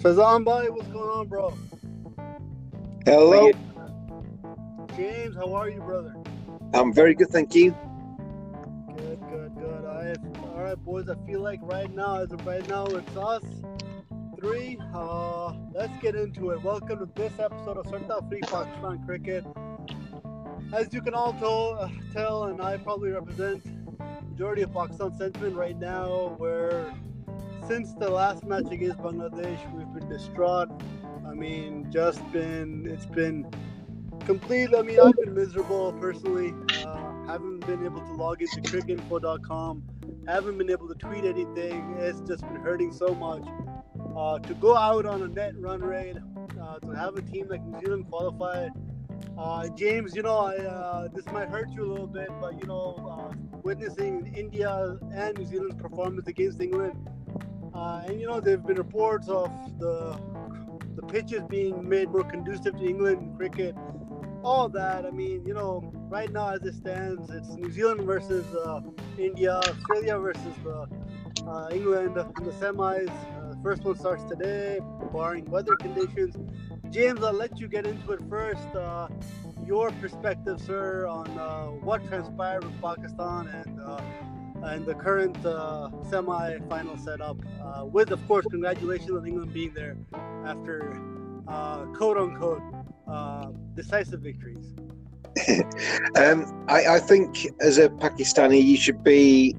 Faizan what's going on, bro? Hello. James, how are you, brother? I'm very good, thank you. Good, good, good. All right, all right, boys. I feel like right now, as of right now, it's us three. Uh, let's get into it. Welcome to this episode of Sarta Free Pakistan Cricket. As you can all tell, uh, tell, and I probably represent majority of Pakistan sentiment right now, where since the last match against Bangladesh, we've been distraught. I mean, just been it's been complete. I mean, I've been miserable personally. Uh, haven't been able to log into cricinfo.com. Haven't been able to tweet anything. It's just been hurting so much. Uh, to go out on a net run rate, uh, to have a team like New Zealand qualify. Uh, James, you know, I, uh, this might hurt you a little bit, but you know, uh, witnessing India and New Zealand's performance against England, uh, and you know, there have been reports of the the pitches being made more conducive to England cricket. All that. I mean, you know, right now as it stands, it's New Zealand versus uh, India, Australia versus the, uh, England in the semis. Uh, first one starts today, barring weather conditions. James, I'll let you get into it first. Uh, your perspective, sir, on uh, what transpired with Pakistan and and the current uh, semi-final setup. Uh, with, of course, congratulations on England being there after uh, quote unquote uh, decisive victories. um, I, I, think as a Pakistani, you should be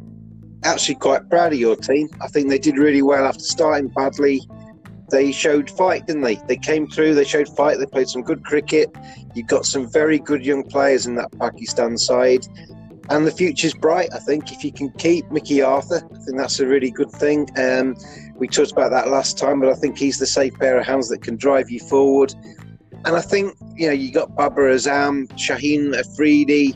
actually quite proud of your team. I think they did really well after starting badly. They showed fight, didn't they? They came through, they showed fight, they played some good cricket. You've got some very good young players in that Pakistan side and the future's bright. I think if you can keep Mickey Arthur, I think that's a really good thing. Um, we talked about that last time, but I think he's the safe pair of hands that can drive you forward. And I think you know you got Babar Azam, Shaheen Afridi,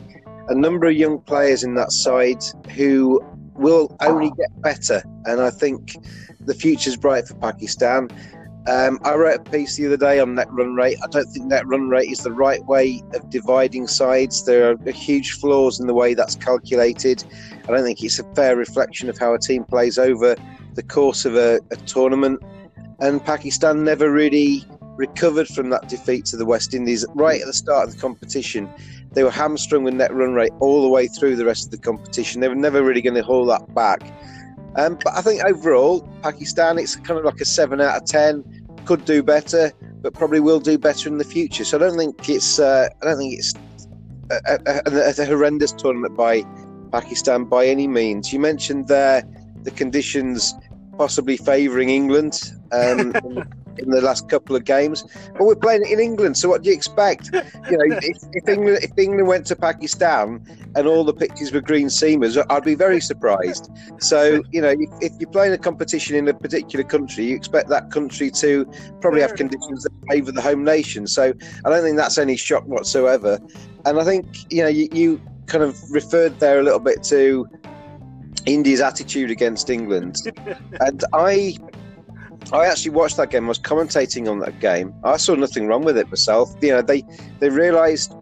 a number of young players in that side who will only get better. And I think the future's bright for Pakistan. Um, I wrote a piece the other day on net run rate. I don't think net run rate is the right way of dividing sides. There are huge flaws in the way that's calculated. I don't think it's a fair reflection of how a team plays over the course of a, a tournament. And Pakistan never really recovered from that defeat to the West Indies right at the start of the competition. They were hamstrung with net run rate all the way through the rest of the competition. They were never really going to hold that back. Um, but I think overall, Pakistan, it's kind of like a seven out of ten could do better, but probably will do better in the future. So I don't think it's uh, I don't think it's a, a, a, horrendous tournament by Pakistan by any means. You mentioned there the conditions possibly favouring England. Um, in the last couple of games. But we're playing it in England, so what do you expect? You know, if, if, England if England went to Pakistan and all the pitches were green seamers, I'd be very surprised. So you know, if, if you're playing a competition in a particular country, you expect that country to probably have hmm. conditions that favour the home nation. So I don't think that's any shock whatsoever. And I think you know you, you kind of referred there a little bit to India's attitude against England, and I I actually watched that game. I was commentating on that game. I saw nothing wrong with it myself. You know, they they realised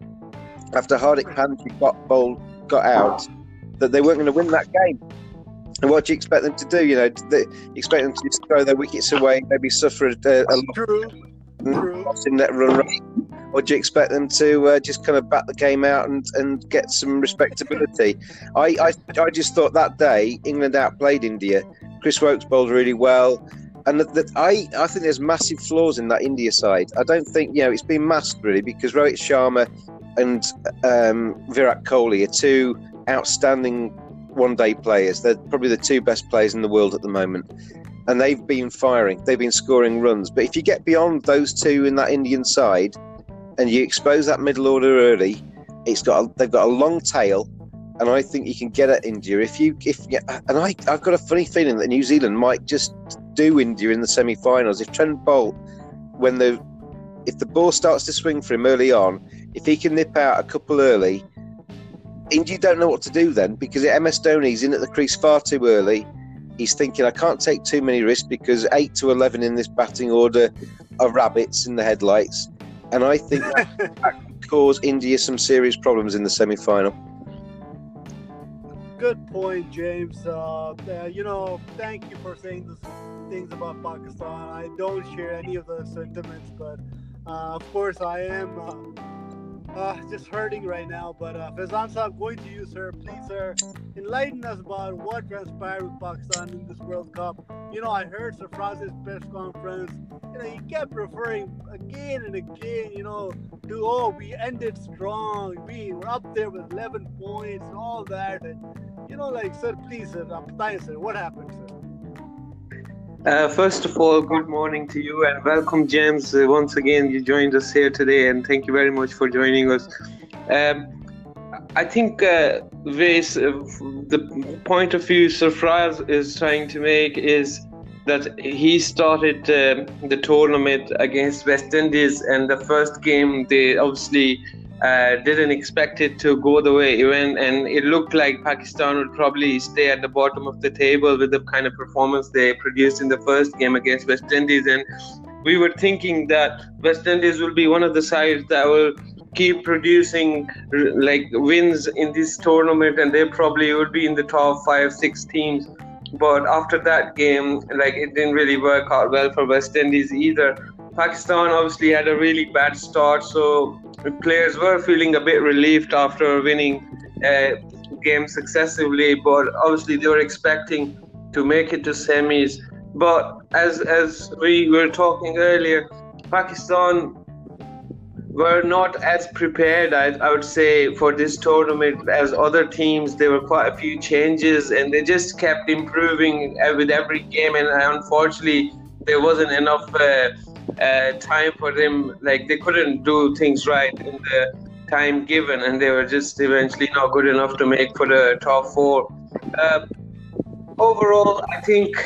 after Hardik Pandya got bowled, got out that they weren't going to win that game. And what do you expect them to do? You know, they expect them to just throw their wickets away, maybe suffer a, a loss in that run rate, or do you expect them to uh, just kind of bat the game out and, and get some respectability? I, I I just thought that day England outplayed India. Chris Woakes bowled really well and I, I think there's massive flaws in that India side. I don't think you know it's been masked really because Rohit Sharma and um, Virat Kohli are two outstanding one-day players. They're probably the two best players in the world at the moment, and they've been firing. They've been scoring runs. But if you get beyond those two in that Indian side, and you expose that middle order early, it's got a, they've got a long tail. And I think you can get at India if you if and I I've got a funny feeling that New Zealand might just do India in the semi-finals. If Trent Boult when the if the ball starts to swing for him early on, if he can nip out a couple early, India don't know what to do then because MS Dhoni's in at the crease far too early. He's thinking I can't take too many risks because eight to eleven in this batting order are rabbits in the headlights, and I think that, cause India some serious problems in the semi-final. Good point, James. Uh, uh, you know, thank you for saying these things about Pakistan. I don't share any of the sentiments, but uh, of course, I am uh, just hurting right now. But uh, Faizan Saab, going to you, sir. Please, sir, enlighten us about what transpired with Pakistan in this World Cup. You know, I heard Sir Sarfraz's press conference. You know, he kept referring again and again, you know, to, oh, we ended strong. We were up there with 11 points and all that. And, you know, like, sir, please, sir, I'm sir, what happened, sir? Uh, first of all, good morning to you and welcome, James. Uh, once again, you joined us here today, and thank you very much for joining us. Um, I think uh, this, uh, the point of view Sarfraz is trying to make is that he started um, the tournament against West Indies, and the first game they obviously uh, didn't expect it to go the way it went, and it looked like Pakistan would probably stay at the bottom of the table with the kind of performance they produced in the first game against West Indies. And we were thinking that West Indies will be one of the sides that will keep producing like wins in this tournament, and they probably would be in the top five, six teams. But after that game, like it didn't really work out well for West Indies either. Pakistan obviously had a really bad start, so players were feeling a bit relieved after winning uh, games successively. But obviously, they were expecting to make it to semis. But as as we were talking earlier, Pakistan were not as prepared, I, I, would say, for this tournament as other teams. There were quite a few changes, and they just kept improving with every game. And unfortunately, there wasn't enough uh, uh, time for them. Like they couldn't do things right in the time given, and they were just eventually not good enough to make for the top four. Uh, overall, I think,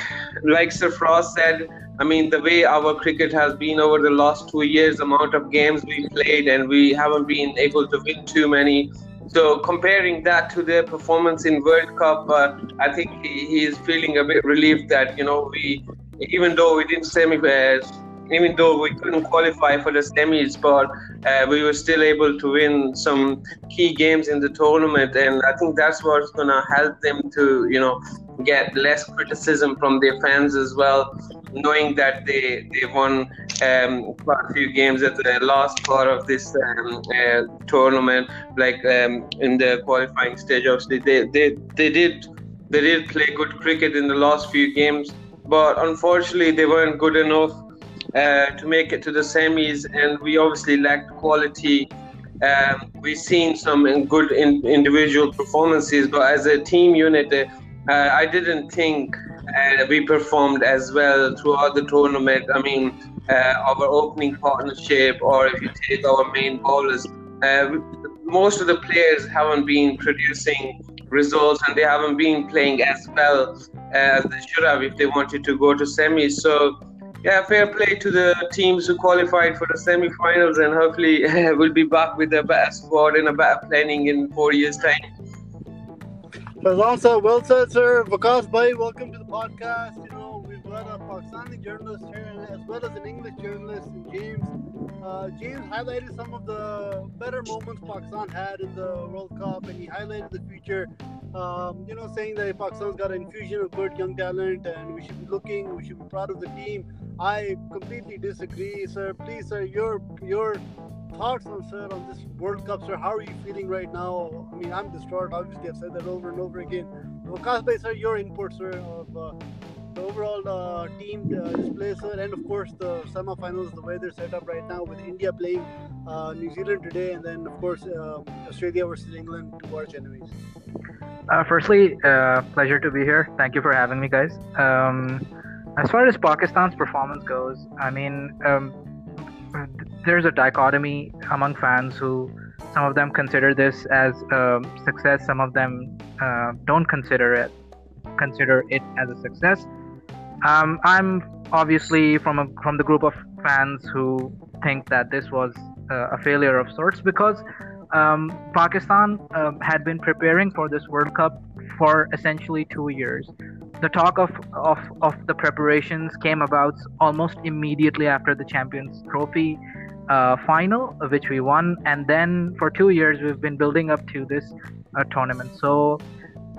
like Sarfraz said, I mean, the way our cricket has been over the last two years, amount of games we played, and we haven't been able to win too many. So comparing that to their performance in World Cup, uh, I think he, he, is feeling a bit relieved that you know we, even though we didn't semi, uh, even though we couldn't qualify for the semis, but uh, we were still able to win some key games in the tournament, and I think that's what's gonna help them to, you know, get less criticism from their fans as well, knowing that they they won um, quite a few games at the last part of this um, uh, tournament, like um, in the qualifying stage. Obviously, they they they did they did play good cricket in the last few games, but unfortunately, they weren't good enough uh, to make it to the semis, and we obviously lacked quality. Um, we've seen some good in, individual performances, but as a team unit, uh, I didn't think uh, we performed as well throughout the tournament. I mean, uh, our opening partnership, or if you take our main bowlers, uh, most of the players haven't been producing results and they haven't been playing as well as they should have if they wanted to go to semis. So yeah, fair play to the teams who qualified for the semi-finals, and hopefully we'll be back with a better squad and a better planning in four years' time. Faizan well said, sir. Vikas Bhai, welcome to the podcast. You know, got a Pakistani journalist here, as well as an English journalist, James. Uh, James highlighted some of the better moments Pakistan had in the World Cup, and he highlighted the future. Um, you know, saying that Pakistan's got an infusion of good young talent, and we should be looking, we should be proud of the team. I completely disagree, sir. Please, sir, your your thoughts on sir on this World Cup, sir. How are you feeling right now? I mean, I'm distraught. Obviously, I've said that over and over again. Bhai, sir, your input, sir, of uh, the overall uh, team uh, display, sir, and of course the semi-finals, the way they're set up right now with India playing uh, New Zealand today, and then of course uh, Australia versus England, two arch enemies. Uh, firstly, uh, pleasure to be here. Thank you for having me, guys. Um, as far as Pakistan's performance goes, I mean, um, there's a dichotomy among fans who some of them consider this as a success, some of them uh, don't consider it consider it as a success. Um, I'm obviously from a from the group of fans who think that this was a failure of sorts because um, Pakistan uh, had been preparing for this World Cup for essentially two years the talk of, of, of the preparations came about almost immediately after the Champions Trophy uh, final, which we won. And then for two years, we've been building up to this uh, tournament. So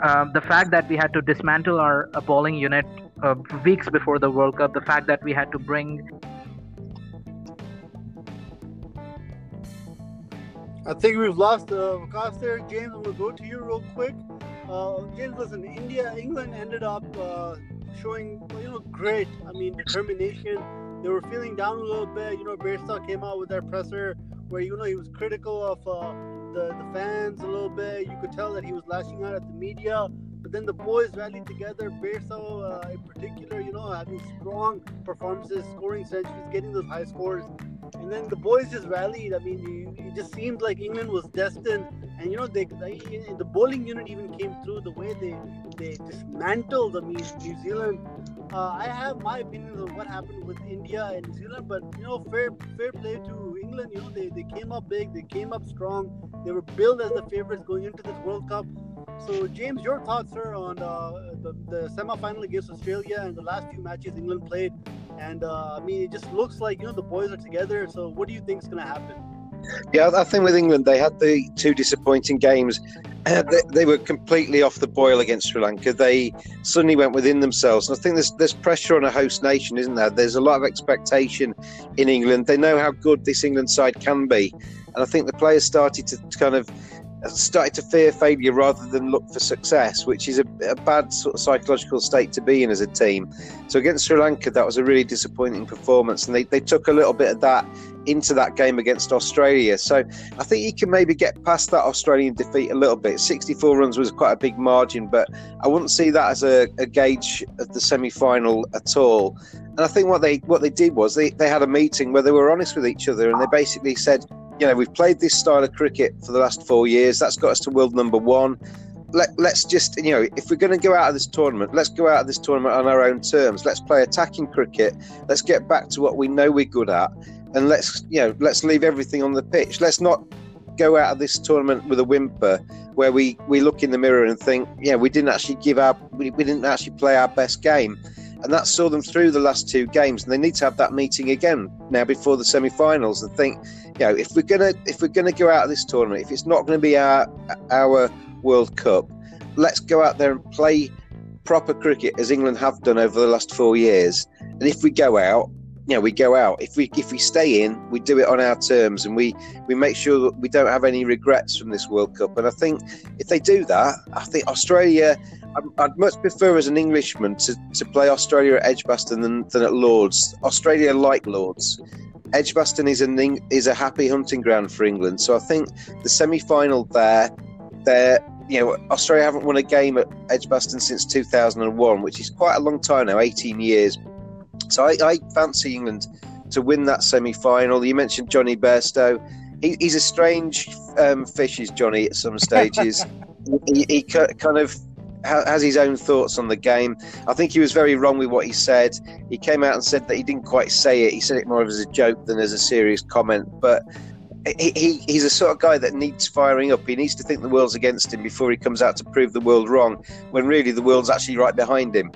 um, the fact that we had to dismantle our uh, bowling unit uh, weeks before the World Cup, the fact that we had to bring I think we've lost uh, Vikas there. James, we'll go to you real quick. Uh, James, listen, India, England ended up uh, showing, you know, great, I mean, determination. They were feeling down a little bit. You know, Bairstow came out with their presser where, you know, he was critical of uh, the, the fans a little bit. You could tell that he was lashing out at the media. But then the boys rallied together. Bairstow, uh, in particular, you know, having strong performances, scoring centuries, getting those high scores. And then the boys just rallied. I mean, it, just seemed like England was destined. And you know, they, they, the bowling unit even came through the way they they dismantled. I mean, New Zealand. Uh, I have my opinions on what happened with India and New Zealand, but you know, fair fair play to England. You know, they, they came up big, they came up strong. They were billed as the favorites going into this World Cup. So, James, your thoughts, sir, on uh, the, the semi-final against Australia and the last few matches England played and uh, I mean, it just looks like you know the boys are together. So what do you think is going to happen? Yeah, I think with England they had the two disappointing games. they, they, were completely off the boil against Sri Lanka. They suddenly went within themselves, and I think there's there's pressure on a host nation, isn't there? There's a lot of expectation in England. They know how good this England side can be, and I think the players started to kind of started to fear failure rather than look for success, which is a, a, bad sort of psychological state to be in as a team. So against Sri Lanka, that was a really disappointing performance, and they, they took a little bit of that into that game against Australia. So I think you can maybe get past that Australian defeat a little bit. 64 runs was quite a big margin, but I wouldn't see that as a, a gauge of the semi-final at all. And I think what they what they did was they, they had a meeting where they were honest with each other, and they basically said you know, we've played this style of cricket for the last four years. That's got us to world number one. Let, let's just, you know, if we're going to go out of this tournament, let's go out of this tournament on our own terms. Let's play attacking cricket. Let's get back to what we know we're good at, and let's, you know, let's leave everything on the pitch. Let's not go out of this tournament with a whimper, where we we look in the mirror and think, yeah, we didn't actually give our, we, we didn't actually play our best game and that saw them through the last two games. And they need to have that meeting again now before the semi-finals and think, you know, if we're gonna if we're gonna go out of this tournament, if it's not going to be our our World Cup, let's go out there and play proper cricket as England have done over the last four years. And if we go out, you know, we go out. If we if we stay in, we do it on our terms, and we we make sure that we don't have any regrets from this World Cup. And I think if they do that, I think Australia I'd much prefer as an Englishman to, to play Australia at Edgbaston than, than at Lords. Australia like Lords. Edgbaston is a is a happy hunting ground for England. So I think the semi final there, there, you know, Australia haven't won a game at Edgbaston since 2001, which is quite a long time now, 18 years. So I, I fancy England to win that semi final. You mentioned Jonny Bairstow. He, he's a strange um, fish, is Jonny at some stages. he, he kind of has his own thoughts on the game. I think he was very wrong with what he said. He came out and said that he didn't quite say it. He said it more as a joke than as a serious comment. But he, he, he's a sort of guy that needs firing up. He needs to think the world's against him before he comes out to prove the world wrong, when really the world's actually right behind him.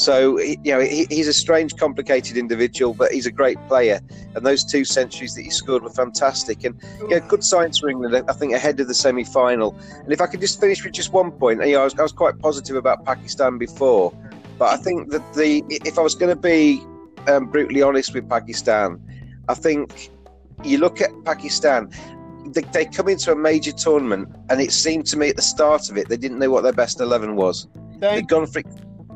So you know he, he's a strange, complicated individual, but he's a great player. And those two centuries that he scored were fantastic. And yeah, good signs for England. I think ahead of the semi-final. And if I could just finish with just one point, you know, I was, I was quite positive about Pakistan before, but I think that the if I was going to be um, brutally honest with Pakistan, I think you look at Pakistan. They, they come into a major tournament, and it seemed to me at the start of it they didn't know what their best eleven was. They'd gone for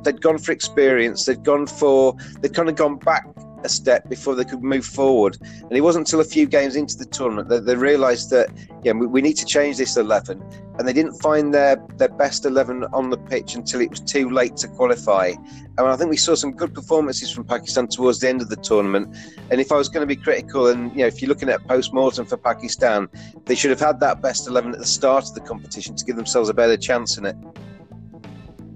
they'd gone for experience. They'd gone for they'd kind of gone back a step before they could move forward. And it wasn't until a few games into the tournament that they realised that yeah we, we, need to change this eleven. And they didn't find their their best eleven on the pitch until it was too late to qualify. And I think we saw some good performances from Pakistan towards the end of the tournament. And if I was going to be critical, and you know, if you're looking at post mortem for Pakistan, they should have had that best eleven at the start of the competition to give themselves a better chance in it.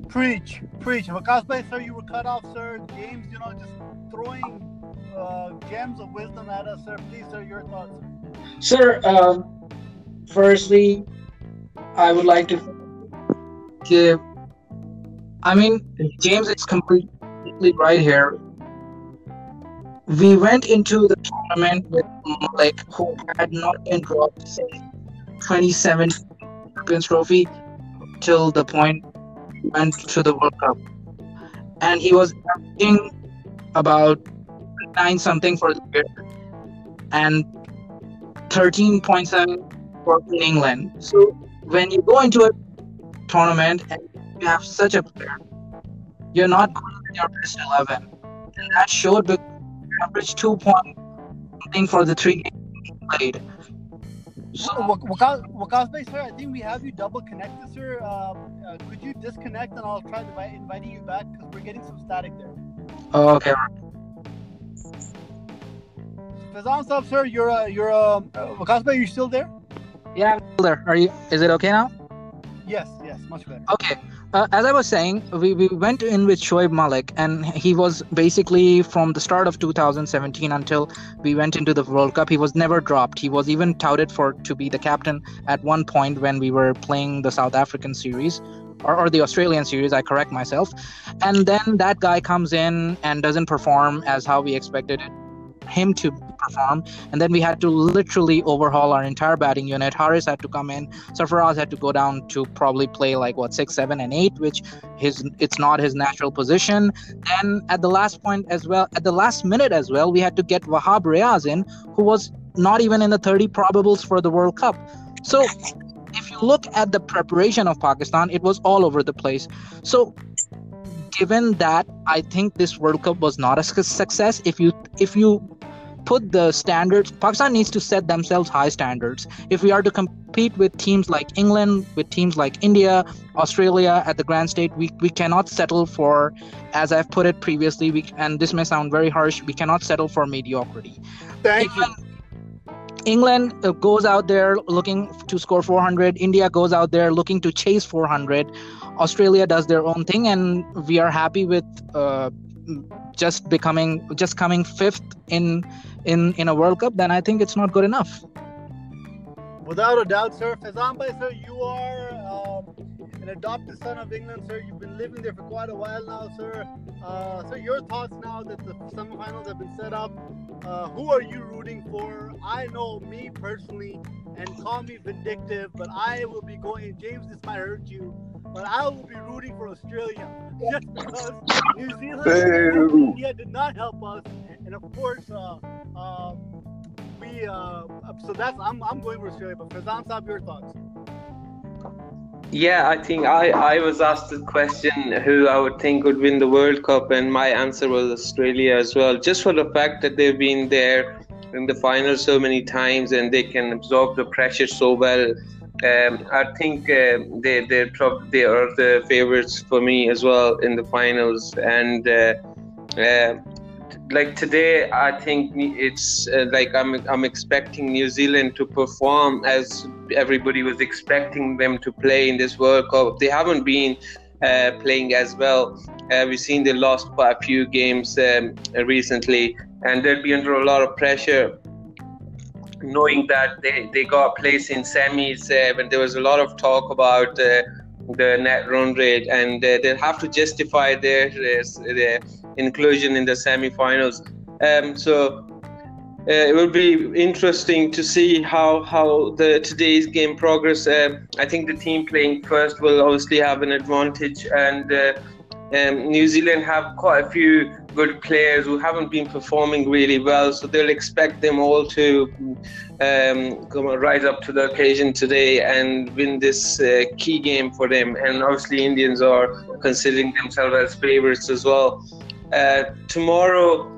Preach, preach. Vikas sir, you were cut off, sir. James, you know, just throwing uh, gems of wisdom at us, sir. Please, sir, your thoughts. Sir, um, firstly, I would like to give. I mean, James is completely right here. We went into the tournament with like who had not been dropped since 27 Champions Trophy till the point went to the World Cup, and he was averaging about nine something for the year, and thirteen point seven for England. So when you go into a tournament and you have such a player, you're not going with your best eleven, and that showed the average two point something for the three games played. So, Wakash, sir, I think we have you double connected, sir. Uh, uh, could you disconnect and I'll try invite, inviting you back because we're getting some static there. Oh, okay. Faizan Sab, sir, you're uh, you're um, uh, Wakash, you still there? Yeah, I'm still there. Are you? Is it okay now? Yes, yes, much better. Okay uh, as I was saying, we, we went in with Shoaib Malik, and he was basically from the start of 2017 until we went into the World Cup. He was never dropped. He was even touted for to be the captain at one point when we were playing the South African series. Or, or the Australian series, I correct myself. And then that guy comes in and doesn't perform as how we expected it him to perform. And then we had to literally overhaul our entire batting unit. Haris had to come in. Sarfaraz had to go down to probably play like what six, seven, and eight, which his it's not his natural position. Then at the last point as well, at the last minute as well, we had to get Wahab Riaz in, who was not even in the 30 probables for the World Cup. So if you look at the preparation of Pakistan, it was all over the place. So given that I think this World Cup was not a success, if you if you put the standards. Pakistan needs to set themselves high standards. If we are to compete with teams like England, with teams like India, Australia at the grand state, we, we cannot settle for, as I've put it previously, we, and this may sound very harsh, we cannot settle for mediocrity. Thank England, you. England uh, goes out there looking to score 400. India goes out there looking to chase 400. Australia does their own thing, and we are happy with uh, just becoming just coming fifth in in in a World Cup, then I think it's not good enough. Without a doubt, sir. Faizan sir, you are um, an adopted son of England, sir. You've been living there for quite a while now, sir. Uh, sir, your thoughts now that the semifinals have been set up. Uh, who are you rooting for? I know me personally, and call me vindictive, but I will be going. James, this might hurt you, but I will be rooting for Australia just because New Zealand and India did not help us, and of course, uh, um, we. Uh, so that's I'm, I'm going for Australia. But Faizan Saab, your thoughts? Yeah, I think I, I was asked the question who I would think would win the World Cup, and my answer was Australia as well. Just for the fact that they've been there in the final so many times and they can absorb the pressure so well. Um, I think uh, they they they are the favorites for me as well in the finals. And uh, uh, like today, I think it's uh, like I'm I'm expecting New Zealand to perform as everybody was expecting them to play in this World Cup. They haven't been uh, playing as well. Uh, we've seen they lost quite a few games um, recently, and they'll be under a lot of pressure knowing that they, they got a place in semis uh, when there was a lot of talk about uh, the net run rate and uh, they'll have to justify their, their inclusion in the semi-finals um, so uh, it will be interesting to see how how the today's game progress uh, I think the team playing first will obviously have an advantage and uh, um, New Zealand have quite a few good players who haven't been performing really well, so they'll expect them all to um, come rise up to the occasion today and win this uh, key game for them. And obviously, Indians are considering themselves as favourites as well. Uh, tomorrow,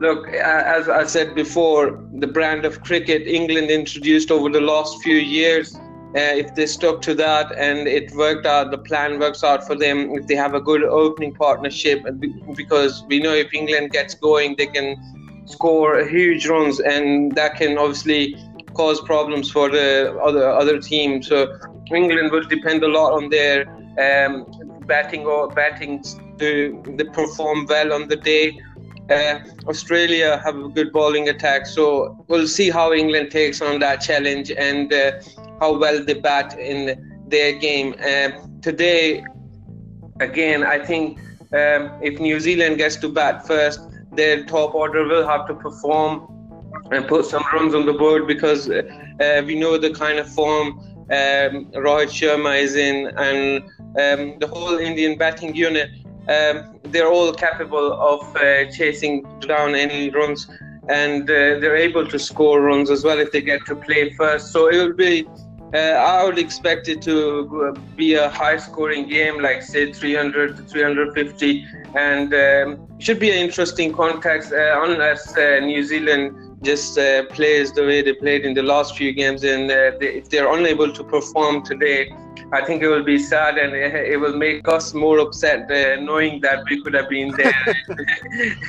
look, as I said before, the brand of cricket England introduced over the last few years uh, if they stuck to that and it worked out, the plan works out for them, if they have a good opening partnership, because we know if England gets going, they can score huge runs, and that can obviously cause problems for the other other team. So England will depend a lot on their um, batting or batting to they perform well on the day. Uh, Australia have a good bowling attack, so we'll see how England takes on that challenge and. Uh, how well they bat in their game. Um, today, again, I think um, if New Zealand gets to bat first, their top order will have to perform and put some runs on the board because uh, uh, we know the kind of form um, Rohit Sharma is in, and um, the whole Indian batting unit. Um, they're all capable of uh, chasing down any runs, and uh, they're able to score runs as well if they get to play first. So it will be. Uh, I would expect it to be a high-scoring game, like say 300 to 350, and um, should be an interesting contest. Uh, unless uh, New Zealand just uh, plays the way they played in the last few games, and uh, they, if they're unable to perform today, I think it will be sad, and it, will make us more upset uh, knowing that we could have been there,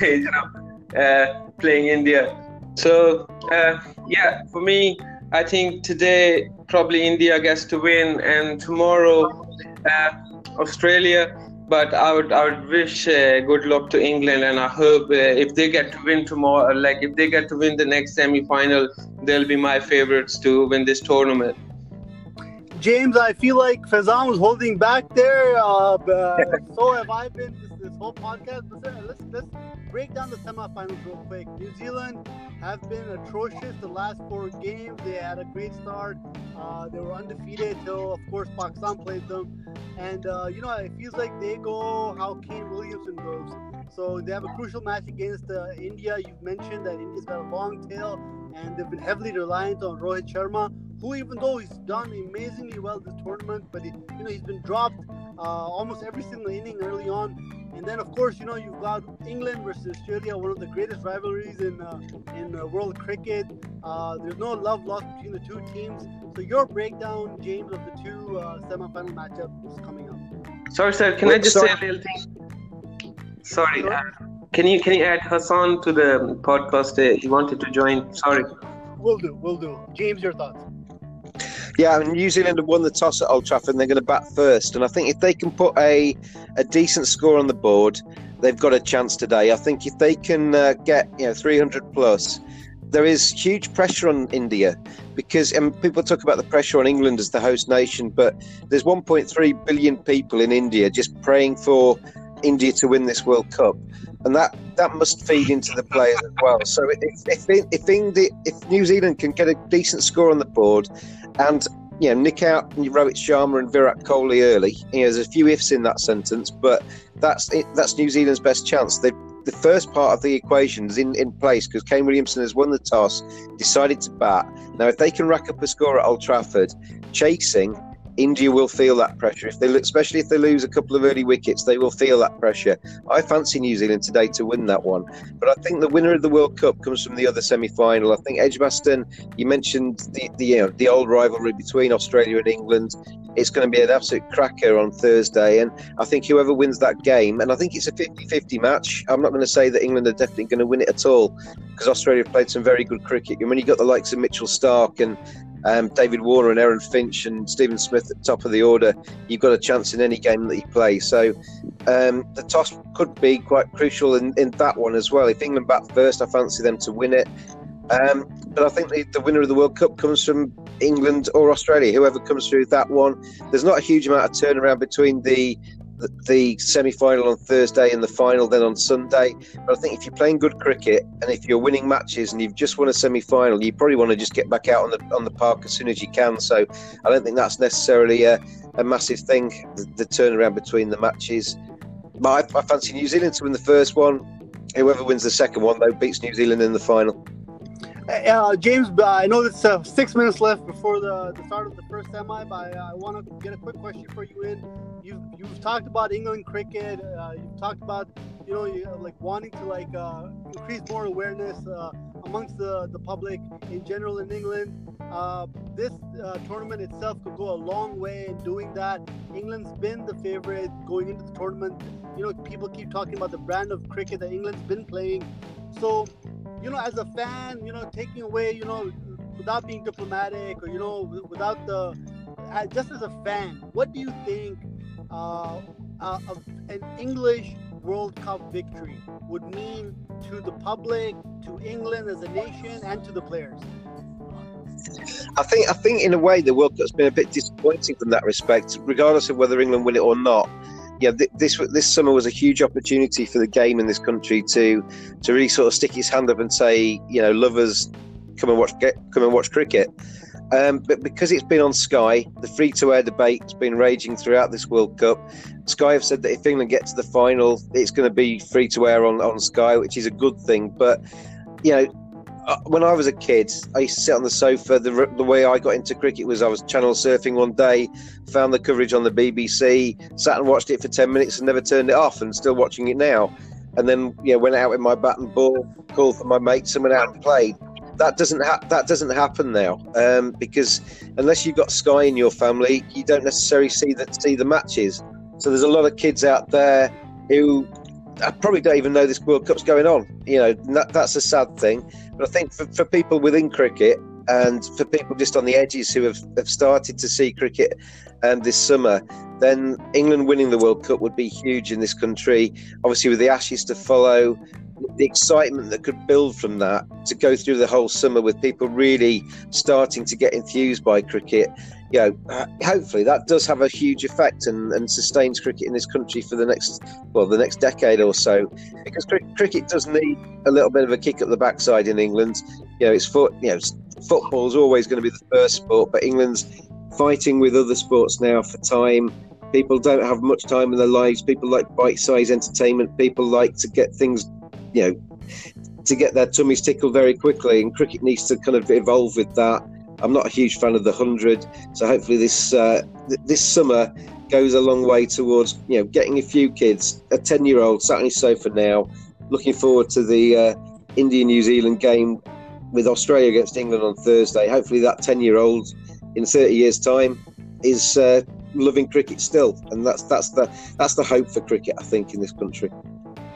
you know, uh, playing India. So uh, yeah, for me, I think today probably India gets to win, and tomorrow uh, Australia but I would I would wish uh, good luck to England, and I hope uh, if they get to win tomorrow, like if they get to win the next semi-final, they'll be my favorites to win this tournament. James, I feel like Faizan was holding back there. Uh, so have I been this, this whole podcast. Let's, let's break down the semifinals real quick. New Zealand have been atrocious the last four games. They had a great start. Uh, they were undefeated till, of course, Pakistan played them. And, uh, you know, it feels like they go how Kane Williamson goes. So they have a crucial match against uh, India. You've mentioned that India's got a long tail and they've been heavily reliant on Rohit Sharma, who even though he's done amazingly well this tournament, but he, you know he's been dropped uh, almost every single inning early on. And then of course you know you've got England versus Australia, one of the greatest rivalries in uh, in uh, world cricket. Uh, there's no love lost between the two teams. So your breakdown, James, of the two uh, semi-final matchups coming up. Sorry, sir. Can Wait, I just sorry. say a little thing? Sorry. Uh, can you can you add Hassan to the podcast? he wanted to join. Sorry. We'll do. We'll do. James, your thoughts. Yeah, I mean, New Zealand have won the toss at Old Trafford and they're going to bat first. And I think if they can put a, a decent score on the board, they've got a chance today. I think if they can uh, get you know 300 plus, there is huge pressure on India because and people talk about the pressure on England as the host nation, but there's 1.3 billion people in India just praying for India to win this World Cup, and that that must feed into the players as well. So if if if, India, if New Zealand can get a decent score on the board and you know, nick out Rohit Sharma and Virat Kohli early. You know, there's a few ifs in that sentence, but that's that's New Zealand's best chance. They, the first part of the equation is in, in place because Kane Williamson has won the toss, decided to bat. Now, if they can rack up a score at Old Trafford, chasing India will feel that pressure. If they, especially if they lose a couple of early wickets, they will feel that pressure. I fancy New Zealand today to win that one, but I think the winner of the World Cup comes from the other semi-final. I think Edgbaston. You mentioned the the, you know, the old rivalry between Australia and England. It's going to be an absolute cracker on Thursday, and I think whoever wins that game, and I think it's a 50-50 match. I'm not going to say that England are definitely going to win it at all because Australia have played some very good cricket. And when you've got the likes of Mitchell Starc and um, David Warner and Aaron Finch and Steven Smith at the top of the order, you've got a chance in any game that you play. So um, the toss could be quite crucial in, in that one as well. If England bat first, I fancy them to win it. Um, but I think the, the, winner of the World Cup comes from England or Australia, whoever comes through that one. There's not a huge amount of turnaround between the the, semi-final on Thursday and the final then on Sunday. But I think if you're playing good cricket and if you're winning matches and you've just won a semi-final, you probably want to just get back out on the on the park as soon as you can. So I don't think that's necessarily a, a massive thing. The, the, turnaround between the matches. But I, I fancy New Zealand to win the first one. Whoever wins the second one, though, beats New Zealand in the final. Uh, James, I know it's uh, six minutes left before the, the start of the first semi, but I, I want to get a quick question for you in. You've, you've talked about England cricket. Uh, you've talked about, you know, you, like wanting to like uh, increase more awareness uh, amongst the, the public in general in England. Uh, this tournament itself could go a long way in doing that. England's been the favorite going into the tournament. You know, people keep talking about the brand of cricket that England's been playing. So you know, as a fan, you know, taking away, you know, without being diplomatic or you know, without the, just as a fan, what do you think uh, uh, an English World Cup victory would mean to the public, to England as a nation, and to the players? I think I think in a way the World Cup's been a bit disappointing from that respect, regardless of whether England win it or not yeah, this this summer was a huge opportunity for the game in this country to to really sort of stick his hand up and say, you know, lovers, come and watch get, come and watch cricket. Um, but because it's been on Sky, the free to air debate's been raging throughout this World Cup. Sky have said that if England get to the final, it's going to be free to air on, on Sky, which is a good thing. But, you know, uh, when I was a kid, I used to sit on the sofa. The, the way I got into cricket was I was channel surfing one day, found the coverage on the BBC, sat and watched it for 10 minutes and never turned it off, and still watching it now. And then, know, went out with my bat and ball, called for my mates, and went out and played that doesn't ha- that doesn't happen now um, because unless you've got Sky in your family, you don't necessarily see that see the matches. So there's a lot of kids out there who I probably don't even know this World Cup's going on. You know, that, that's a sad thing. But I think for, for people within cricket and for people just on the edges who have, have started to see cricket um, this summer, then England winning the World Cup would be huge in this country. Obviously, with the Ashes to follow, the excitement that could build from that to go through the whole summer with people really starting to get enthused by cricket you know uh, hopefully that does have a huge effect and, and sustains cricket in this country for the next well the next decade or so because cr- cricket does need a little bit of a kick up the backside in england you know it's foot you know football is always going to be the first sport but england's fighting with other sports now for time people don't have much time in their lives people like bite-sized entertainment people like to get things you know, to get their tummies tickled very quickly. And cricket needs to kind of evolve with that. I'm not a huge fan of the hundred, so hopefully this uh, th- this summer goes a long way towards you know getting a few kids, a ten year old sat on his sofa now, looking forward to the uh, India New Zealand game with Australia against England on Thursday. Hopefully that ten year old in 30 years time is uh, loving cricket still, and that's that's the that's the hope for cricket I think in this country.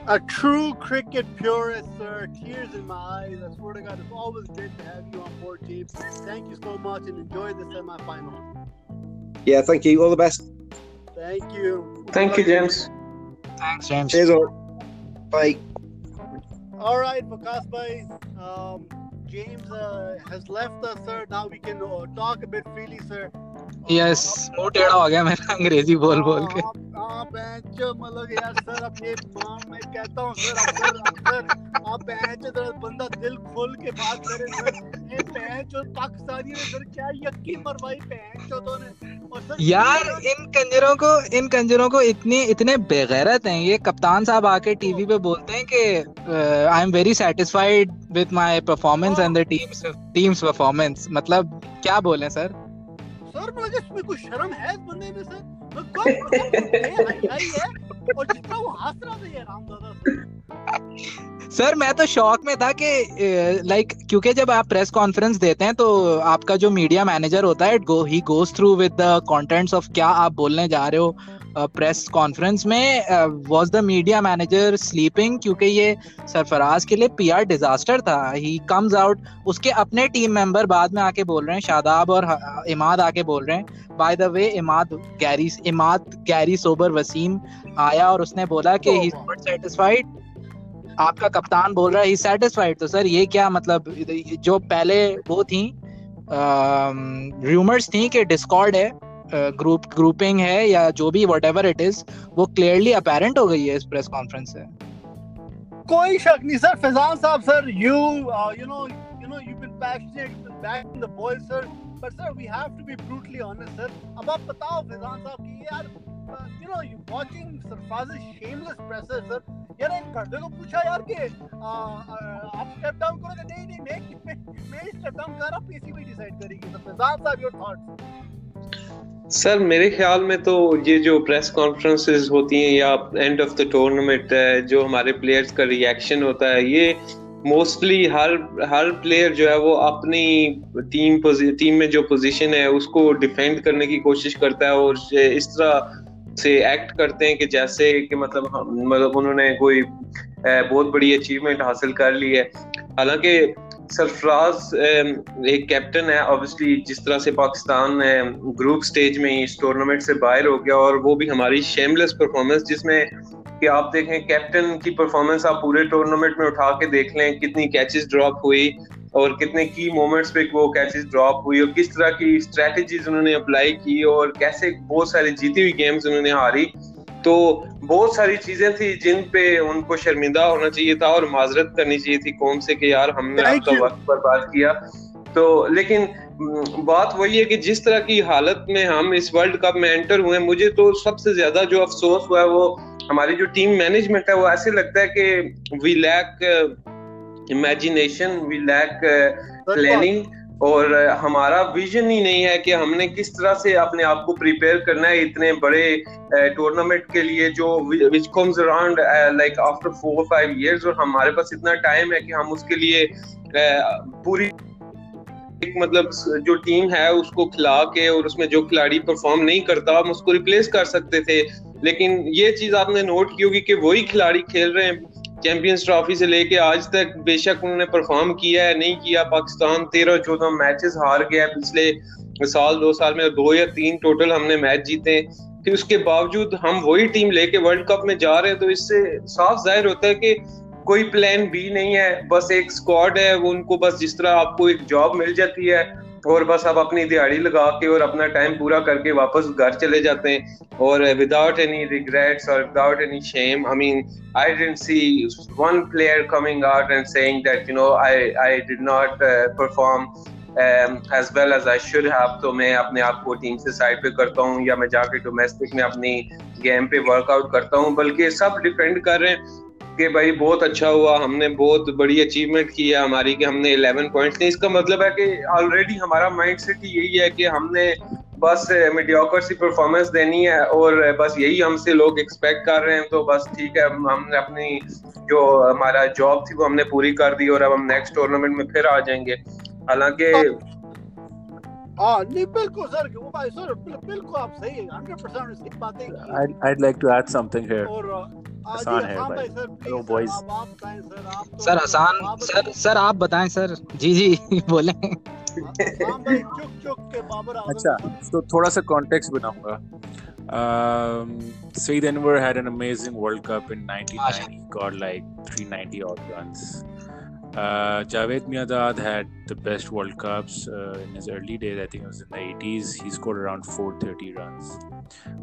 A true cricket purist, sir. Tears in my eyes. I swear to God, it's always great to have you on board, James. Thank you so much and enjoy the semi-final. Yeah, thank you. All the best. Thank you. Thank you, James. Thanks, James. Cheers all. Bye. All right, Vikas bhai. Um, James uh, has left us, sir. Now we can uh, talk a bit freely, sir. Yes मुँह टेढ़ा हो गया मेरा अंग्रेज़ी बोल बोल के। हाँ बेंच मतलब यार सर अब ये मैं कहता हूँ सर आप बेंच बंदा दिल खोल के बात करे सर। ये बेंच और पाकिस्तानी ने सर क्या यकीन मरवाई बेंच तो ने? यार इन कंजरों को इन कंजरों को इतने इतने बेगैरत हैं। ये कप्तान साहब आके टीवी पे बोलते हैं कि I am very satisfied with my performance and the team's team's performance मतलब क्या बोलें सर? सर मुझे इसमें शर्म है इस बंदे में सर मैं हाई है और जितना वो हंस रहा था ये सर, मैं तो शौक में था कि लाइक क्योंकि जब आप प्रेस कॉन्फ्रेंस देते हैं तो आपका जो मीडिया मैनेजर होता है go he goes through with the contents of क्या आप बोलने जा रहे हो। प्रेस कॉन्फ्रेंस में was the media manager sleeping क्योंकि ये सरफराज के लिए पीआर डिजास्टर था। ही कम्स आउट उसके अपने टीम मेंबर बाद में आके बोल रहे हैं शादाब और इमाद आके बोल रहे हैं। By the way Imad Gary Imad Gary sober Wasim आया और उसने बोला कि ही इज़ नॉट सेटिस्फाइड आपका कप्तान बोल रहा है ही सेटिस्फाइड तो सर ये क्या मतलब जो पहले वो थी रूमर्स थी कि डिस्कॉर्ड है। ग्रुप ग्रुपिंग है या जो भी वट एवर इट इज़ वो क्लियरली अपेरेंट हो गई है इस प्रेस कॉन्फ्रेंस से। कोई शक नहीं सर फैजान साहब sir you you know you know you been passionate back in the boy sir but sir we have to be brutally honest sir अब आप बताओ फैजान साहब कि यार you know you watching Sarfaraz shameless presser sir यार इन पर्दे को पूछा यार कि आप स्टेप डाउन करोगे? नहीं नहीं, मैं मैं स्टेप डाउन कर रहा पीसीबी डिसाइड करेगी। सर फैजान साहब योर थॉट्स सर, मेरे ख्याल में तो ये जो प्रेस कॉन्फ्रेंसेस होती हैं या एंड ऑफ़ द टूर्नामेंट है, जो हमारे प्लेयर्स का रिएक्शन होता है, ये मोस्टली हर हर प्लेयर जो है वो अपनी टीम टीम में जो पोजीशन है, उसको डिफेंड करने की कोशिश करता है और इस तरह से एक्ट करते हैं कि जैसे कि मतलब मतलब उन्होंने कोई बहुत बड़ी अचीवमेंट हासिल कर ली है। हालाँकि सरफराज एक कैप्टन है ऑब्वियसली जिस तरह से पाकिस्तान ग्रुप स्टेज में इस टूर्नामेंट से बाहर हो गया और वो भी हमारी शेमलेस परफॉर्मेंस जिसमें कि आप देखें कैप्टन की परफॉर्मेंस आप पूरे टूर्नामेंट में उठा के देख लें, कितनी कैचेस ड्रॉप हुई और कितने की मोमेंट्स पे वो कैचेस ड्रॉप हुई और किस तरह की स्ट्रेटजीज उन्होंने अप्लाई की और कैसे बहुत सारी जीती हुई गेम्स उन्होंने हारी। तो बहुत सारी चीज़ें थी जिन पे उनको शर्मिंदा होना चाहिए था और माजरत करनी चाहिए थी कौन से कि यार हमने आपका वक्त बर्बाद किया। तो लेकिन बात वही है कि जिस तरह की हालत में हम इस वर्ल्ड कप में एंटर हुए मुझे तो सबसे ज़्यादा जो अफसोस हुआ है वो हमारी जो टीम मैनेजमेंट है वो ऐसे लगता है कि we lack imagination we lack planning और हमारा विजन ही नहीं है कि हमने किस तरह से अपने आप को प्रिपेयर करना है इतने बड़े टूर्नामेंट के लिए जो which comes around like after four five years और हमारे पास इतना टाइम है कि हम उसके लिए पूरी एक मतलब जो टीम है उसको खिला के और उसमें जो खिलाड़ी परफॉर्म नहीं करता, हम उसको रिप्लेस कर सकते थे। लेकिन ये चीज़ आपने नोट की होगी कि वही खिलाड़ी खेल रहे हैं। चैंपियंस ट्रॉफी से लेके आज तक बेशक उन्होंने परफॉर्म किया है, नहीं किया। पाकिस्तान तेरह चौदह मैचेस हार गया पिछले साल, दो साल में, दो या तीन टोटल हमने मैच जीते फिर उसके बावजूद हम वही टीम लेके वर्ल्ड कप में जा रहे हैं तो इससे साफ़ ज़ाहिर होता है कि कोई प्लान बी नहीं है। बस एक स्क्वाड है, वो उनको बस जिस तरह आपको एक जॉब मिल जाती है और बस आप अपनी दिहाड़ी लगा के और अपना टाइम पूरा करके वापस घर चले जाते हैं। और विदाउट एनी रिग्रेट्स और without any shame I mean I didn't see one player coming out and saying that you know I I did not perform as well as I should have तो मैं अपने आप को team से side पे करता हूँ या मैं जाके डोमेस्टिक में अपनी गेम पे वर्कआउट करता हूँ। बल्कि सब डिपेंड कर रहे हैं। कि भाई बहुत अच्छा हुआ हमने बहुत बड़ी अचीवमेंट की है हमारी कि हमने 11 पॉइंट्स नहीं इसका मतलब है कि ऑलरेडी हमारा माइंड सेट यही है कि हमने बस मीडियोकर सी परफॉर्मेंस देनी है और बस यही हमसे लोग एक्सपेक्ट कर रहे हैं तो बस ठीक है हमने अपनी जो हमारा जॉब थी वो हमने पूरी कर दी और अब हम नेक्स्ट टूर्नामेंट में फिर आ जाएँगे। हालाँकि हाँ। नहीं बिल्कुल सर वो भाई सर बिल्कुल आप सही है 100% सही बातें I'd, I'd like to add something here. और आसान है भाई हेलो बॉयज़ सर आसान सर सर आप बताएँ सर जी जी बोले अच्छा तो थोड़ा सा कॉन्टेक्स्ट बनाऊँगा Um, Saeed Anwar had an amazing World Cup in '99. He got like 390 odd runs. Uh, Javed Miadad had the best World Cups uh, in his early days. I think it was in the 80s. He scored around 430 runs.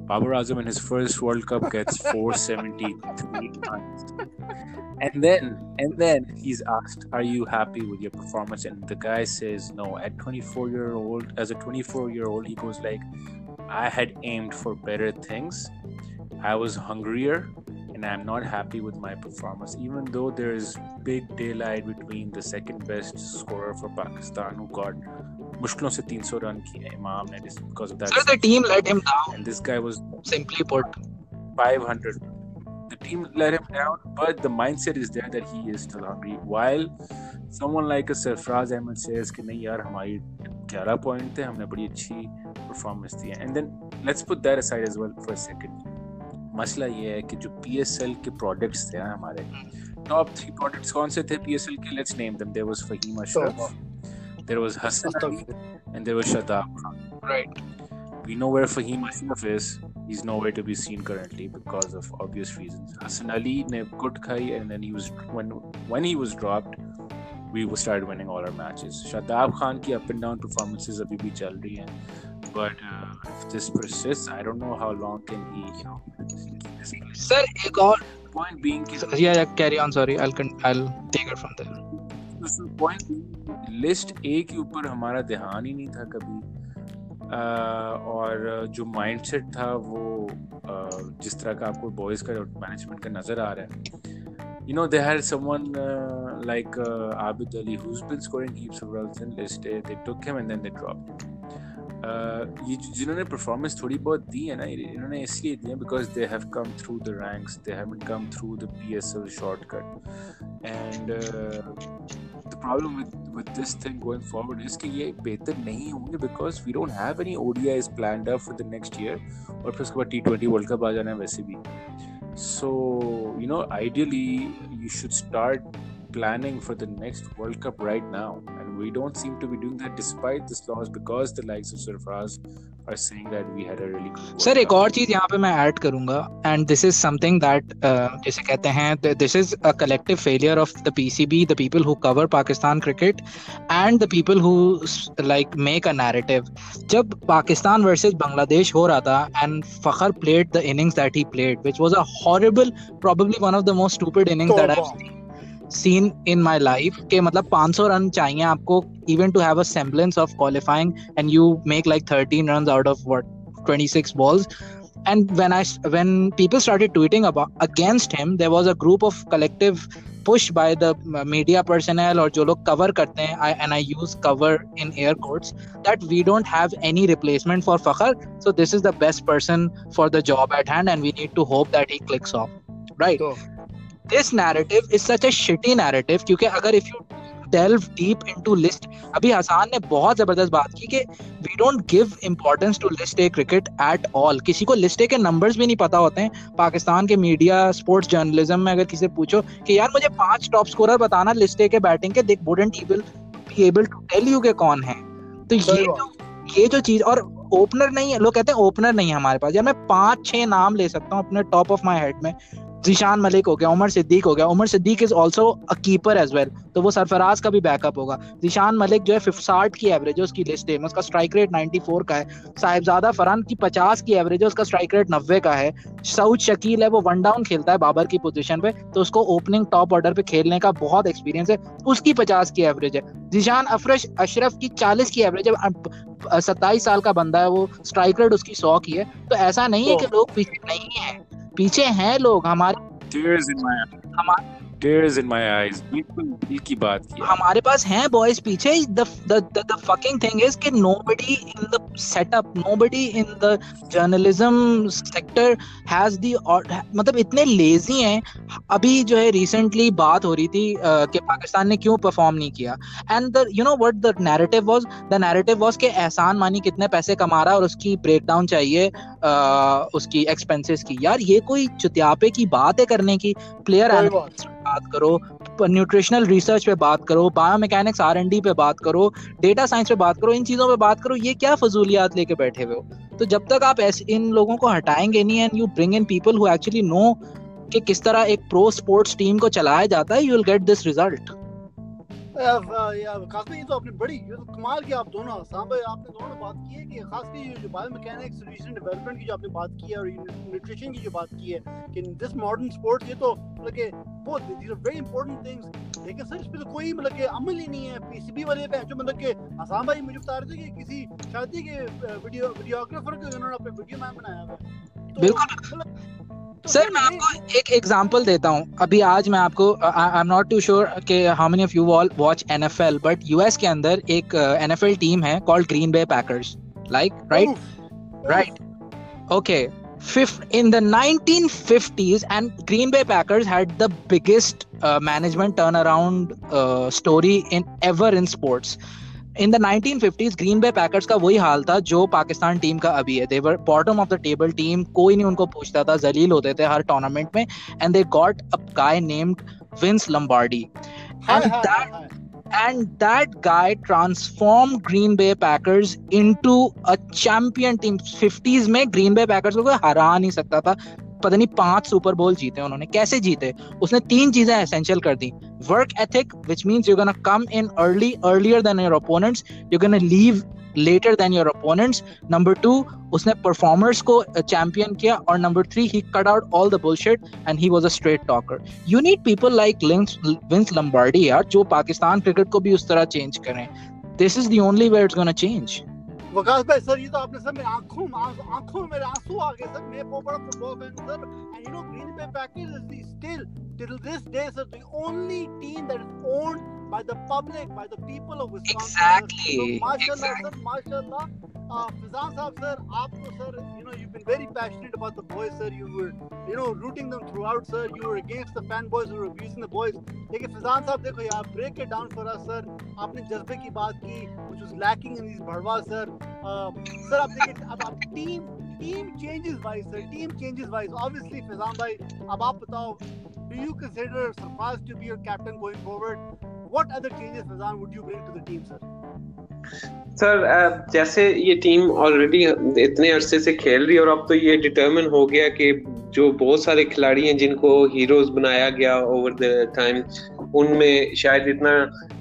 Babar Azam in his first World Cup gets 473 runs. And then, and then he's asked, "Are you happy with your performance?" And the guy says, "No." At 24 year old, as a 24 year old, he goes like, "I had aimed for better things. I was hungrier." And I'm not happy with my performance, even though there is big daylight between the second best scorer for Pakistan, who got मुश्किलों से 300 run किए इमाम ने because of that sir the team let him down and this guy was simply put 500 the team let him down but the mindset is there that he is still hungry while someone like a Sarfaraz Ahmed says कि नहीं यार हमारी 11 point थे हमने बड़ी अच्छी performance the and then let's put that aside as well for a second मसला ये है कि जो पीएसएल के प्रोडक्ट्स थे हमारे टॉप 3 प्रोडक्ट्स कौन से थे पीएसएल के? Let's name them there was Fahim Ashraf there was Hassan Ali and there was Shadab Khan. Right. We know where Fahim Ashraf is. He's nowhere to be seen currently because of obvious reasons. Hassan Ali ne good khai and then he was when when he was dropped, we started winning all our matches. Shadab Khan ki up and down performances abhi bhi chal rahi hain. But uh, if this persists, I don't know how long can he, you know. Sir, ek aur point being, yeah, yeah, carry on. Sorry, I'll I'll take it from there. Point list A के ऊपर हमारा ध्यान ही नहीं था कभी। आ, और जो mindset था वो आ, जिस तरह का आपको बॉयज़ का मैनेजमेंट का नज़र आ रहा है। They had someone uh, like uh, Abid Ali who's been scoring heaps of runs in list A. They took him and then they dropped ये जिन्होंने परफॉर्मेंस थोड़ी बहुत दी है ना इन्होंने इसलिए दी है because they have come through the ranks they have come through the P S L shortcut and the problem with this thing going forward is कि ये बेहतर नहीं होंगे because we don't have any ODIs planned up for the next year और फिर उसके बाद T20 World Cup आ जाना है वैसे भी so you know ideally you should start planning for the next World Cup right now. And we don't seem to be doing that despite this loss because the likes of Sarfraz are saying that we had a really good World sir एक और चीज यहाँ पे मैं add करूंगा and this is something that जैसे कहते हैं this is a collective failure of the PCB the people who cover Pakistan cricket and the people who like make a narrative जब पाकिस्तान वर्सेस बांग्लादेश हो रहा था and Fakhar played the innings that he played which was a horrible probably one of the most stupid innings that I've seen. Scene seen in my life के मतलब 500 run चाहिए आपको even to have a semblance of qualifying and you make like 13 runs out of what 26 balls and when i when people started tweeting about against him there was a group of collective push by the media personnel or जो लोग cover करते हैं I, and I use cover in air quotes that we don't have any replacement for Fakhar so this is the best person for the job at hand and we need to hope that he clicks off right तो this narrative is such a shitty narrative क्योंकि अगर if you delve deep into list अभी हसान ने बहुत ज़बरदस्त बात की कि we don't give importance to list A cricket at all. किसी को लिस्ट ए के नंबर्स भी नहीं पता होते हैं। पाकिस्तान के मीडिया स्पोर्ट्स जर्नलिज्म में अगर किसी पूछो कि यार मुझे पाँच टॉप स्कोरर बताना लिस्ट ए के बैटिंग के they wouldn't able be able to tell you के कौन है। तो ये। जो ये जो चीज़ और ओपनर नहीं है लोग कहते हैं ओपनर नहीं है हमारे पास। यार मैं पाँच छह नाम ले सकता हूँ अपने टॉप ऑफ़ माई हेड में। जीशान मलिक हो गया उमर सिद्दीक हो गया। Umar Siddiq is also a keeper as well तो वो सरफराज का भी बैकअप होगा। जीशान मलिक जो है साठ की एवरेज है उसकी लिस्ट है उसका स्ट्राइक रेट 94 का है। साहिबजादा फरहान की 50 की एवरेज है उसका स्ट्राइक रेट 90 का है। सऊद शकील है वो वन डाउन खेलता है बाबर की पोजीशन पे तो उसको ओपनिंग टॉप ऑर्डर पे खेलने का बहुत एक्सपीरियंस है उसकी 50 की एवरेज है। जीशान अफरश अशरफ की 40 की एवरेज है सत्ताईस साल का बंदा है वो स्ट्राइक रेट उसकी सौ की है। तो ऐसा नहीं है तो- कि लोग पीछे नहीं है। पीछे हैं लोग हमारे हमारे tears in my eyes बिल्कुल दिल की बात की हमारे पास हैं boys पीछे the the the, the fucking thing is कि nobody in the setup nobody in the journalism sector has the मतलब इतने lazy हैं अभी जो है recently बात हो रही थी कि पाकिस्तान ने क्यों perform नहीं किया and the you know what the narrative was the narrative was कि एहसान मानी कितने पैसे कमा रहा है और उसकी breakdown चाहिए उसकी expenses की यार ये कोई चुत्यापे की बात है करने की प्लेयर बात। करो न्यूट्रिशनल रिसर्च पे बात करो biomechanics R and D पे बात करो डेटा साइंस पे बात करो, इन चीज़ों पे बात करो, ये क्या फजूलियात लेके बैठे हुए हो तो जब तक आप ऐसे, इन लोगों को हटाएँगे नहीं and you bring in people who actually know कि किस तरह एक प्रो स्पोर्ट्स टीम को चलाया जाता है you will get this result काफ़ी ये तो आपने बड़ी ये तो कमाल की आप दोनों आसाम भाई आपने दोनों बात की है कि खास कर ये जो बायोमैकेनिक्स रिसेंट डेवलपमेंट की जो आपने बात की है और न्यूट्रिशन की जो बात की है कि दिस मॉडर्न स्पोर्ट्स ये तो मतलब कि बहुत these are very important things लेकिन सर इस पे तो कोई मतलब कि अमल ही नहीं है पीसीबी वाले पे जो मतलब कि आसाम भाई मुझे बता रहे थे कि किसी शादी के वीडियो वीडियोग्राफर को उन्होंने अपने वीडियो मैन बनाया हुआ है तो बिल्कुल। सर मैं आपको एक एग्जांपल देता हूँ। अभी आज मैं आपको I am not too sure के how many of you all watch NFL but US के अंदर एक एनएफएल टीम है called Green Bay Packers like right right okay in the 1950s and Green Bay Packers had the biggest management turn around story in ever in sports In the 1950s, Green Bay Packers का वही हाल था जो Pakistan team का अभी है. Were bottom of the table team. कोई नहीं उनको पूछता था. जलील होते थे हर टूर्नामेंट में. A guy named Vince Lombardi. Hi, And hi, that hi. and that guy transformed Green Bay Packers into a champion team 50s में Green Bay Packers को कोई हरा नहीं सकता था पता नहीं पाँच सुपर बोल जीते उन्होंने। कैसे जीते? उसने तीन चीज़ें एसेंशियल कर दी। Work ethic which means you gonna come in early earlier than your opponents you gonna leave later than your opponents number two उसने परफॉर्मर्स को चैंपियन किया। और number three he cut out all the bullshit and he was a straight talker you need people like Vince Lombardi यार, जो Pakistan cricket को भी उस तरह चेंज करें। This is the only way it's gonna change Waqas भाई सर ये तो आपने सर मेरी आंखों में आंख- आंखों में मेरे आंसू आ गए सर मैं बहुत बड़ा फुटबॉल फैन हूं sir and you know Green Bay package is the still till this day sir the only team that is owned by the public, by the people of Wisconsin. Exactly. So, mashallah, exactly. mashallah. Uh, Faizan sir, aapko, sir, you know, you've been very passionate about the boys, sir. You were, you know, rooting them throughout, sir. You were against the fanboys, you were abusing the boys. लेकिन it साहब देखो यार break it down for us sir आपने जज्बे की बात की which was lacking in this भड़वा sir sir आप देखिए अब आप team team changes wise sir team changes wise obviously Faizan भाई अब आप बताओ do you consider Sarfaraz to be your captain going forward what other changes Fizan would you bring to the team sir? Sir uh, जैसे ये team already इतने अरसे से खेल रही है और अब तो ये डिटर्मिन हो गया कि जो बहुत सारे खिलाड़ी हैं जिनको हीरोज बनाया गया ओवर द टाइम उनमें शायद इतना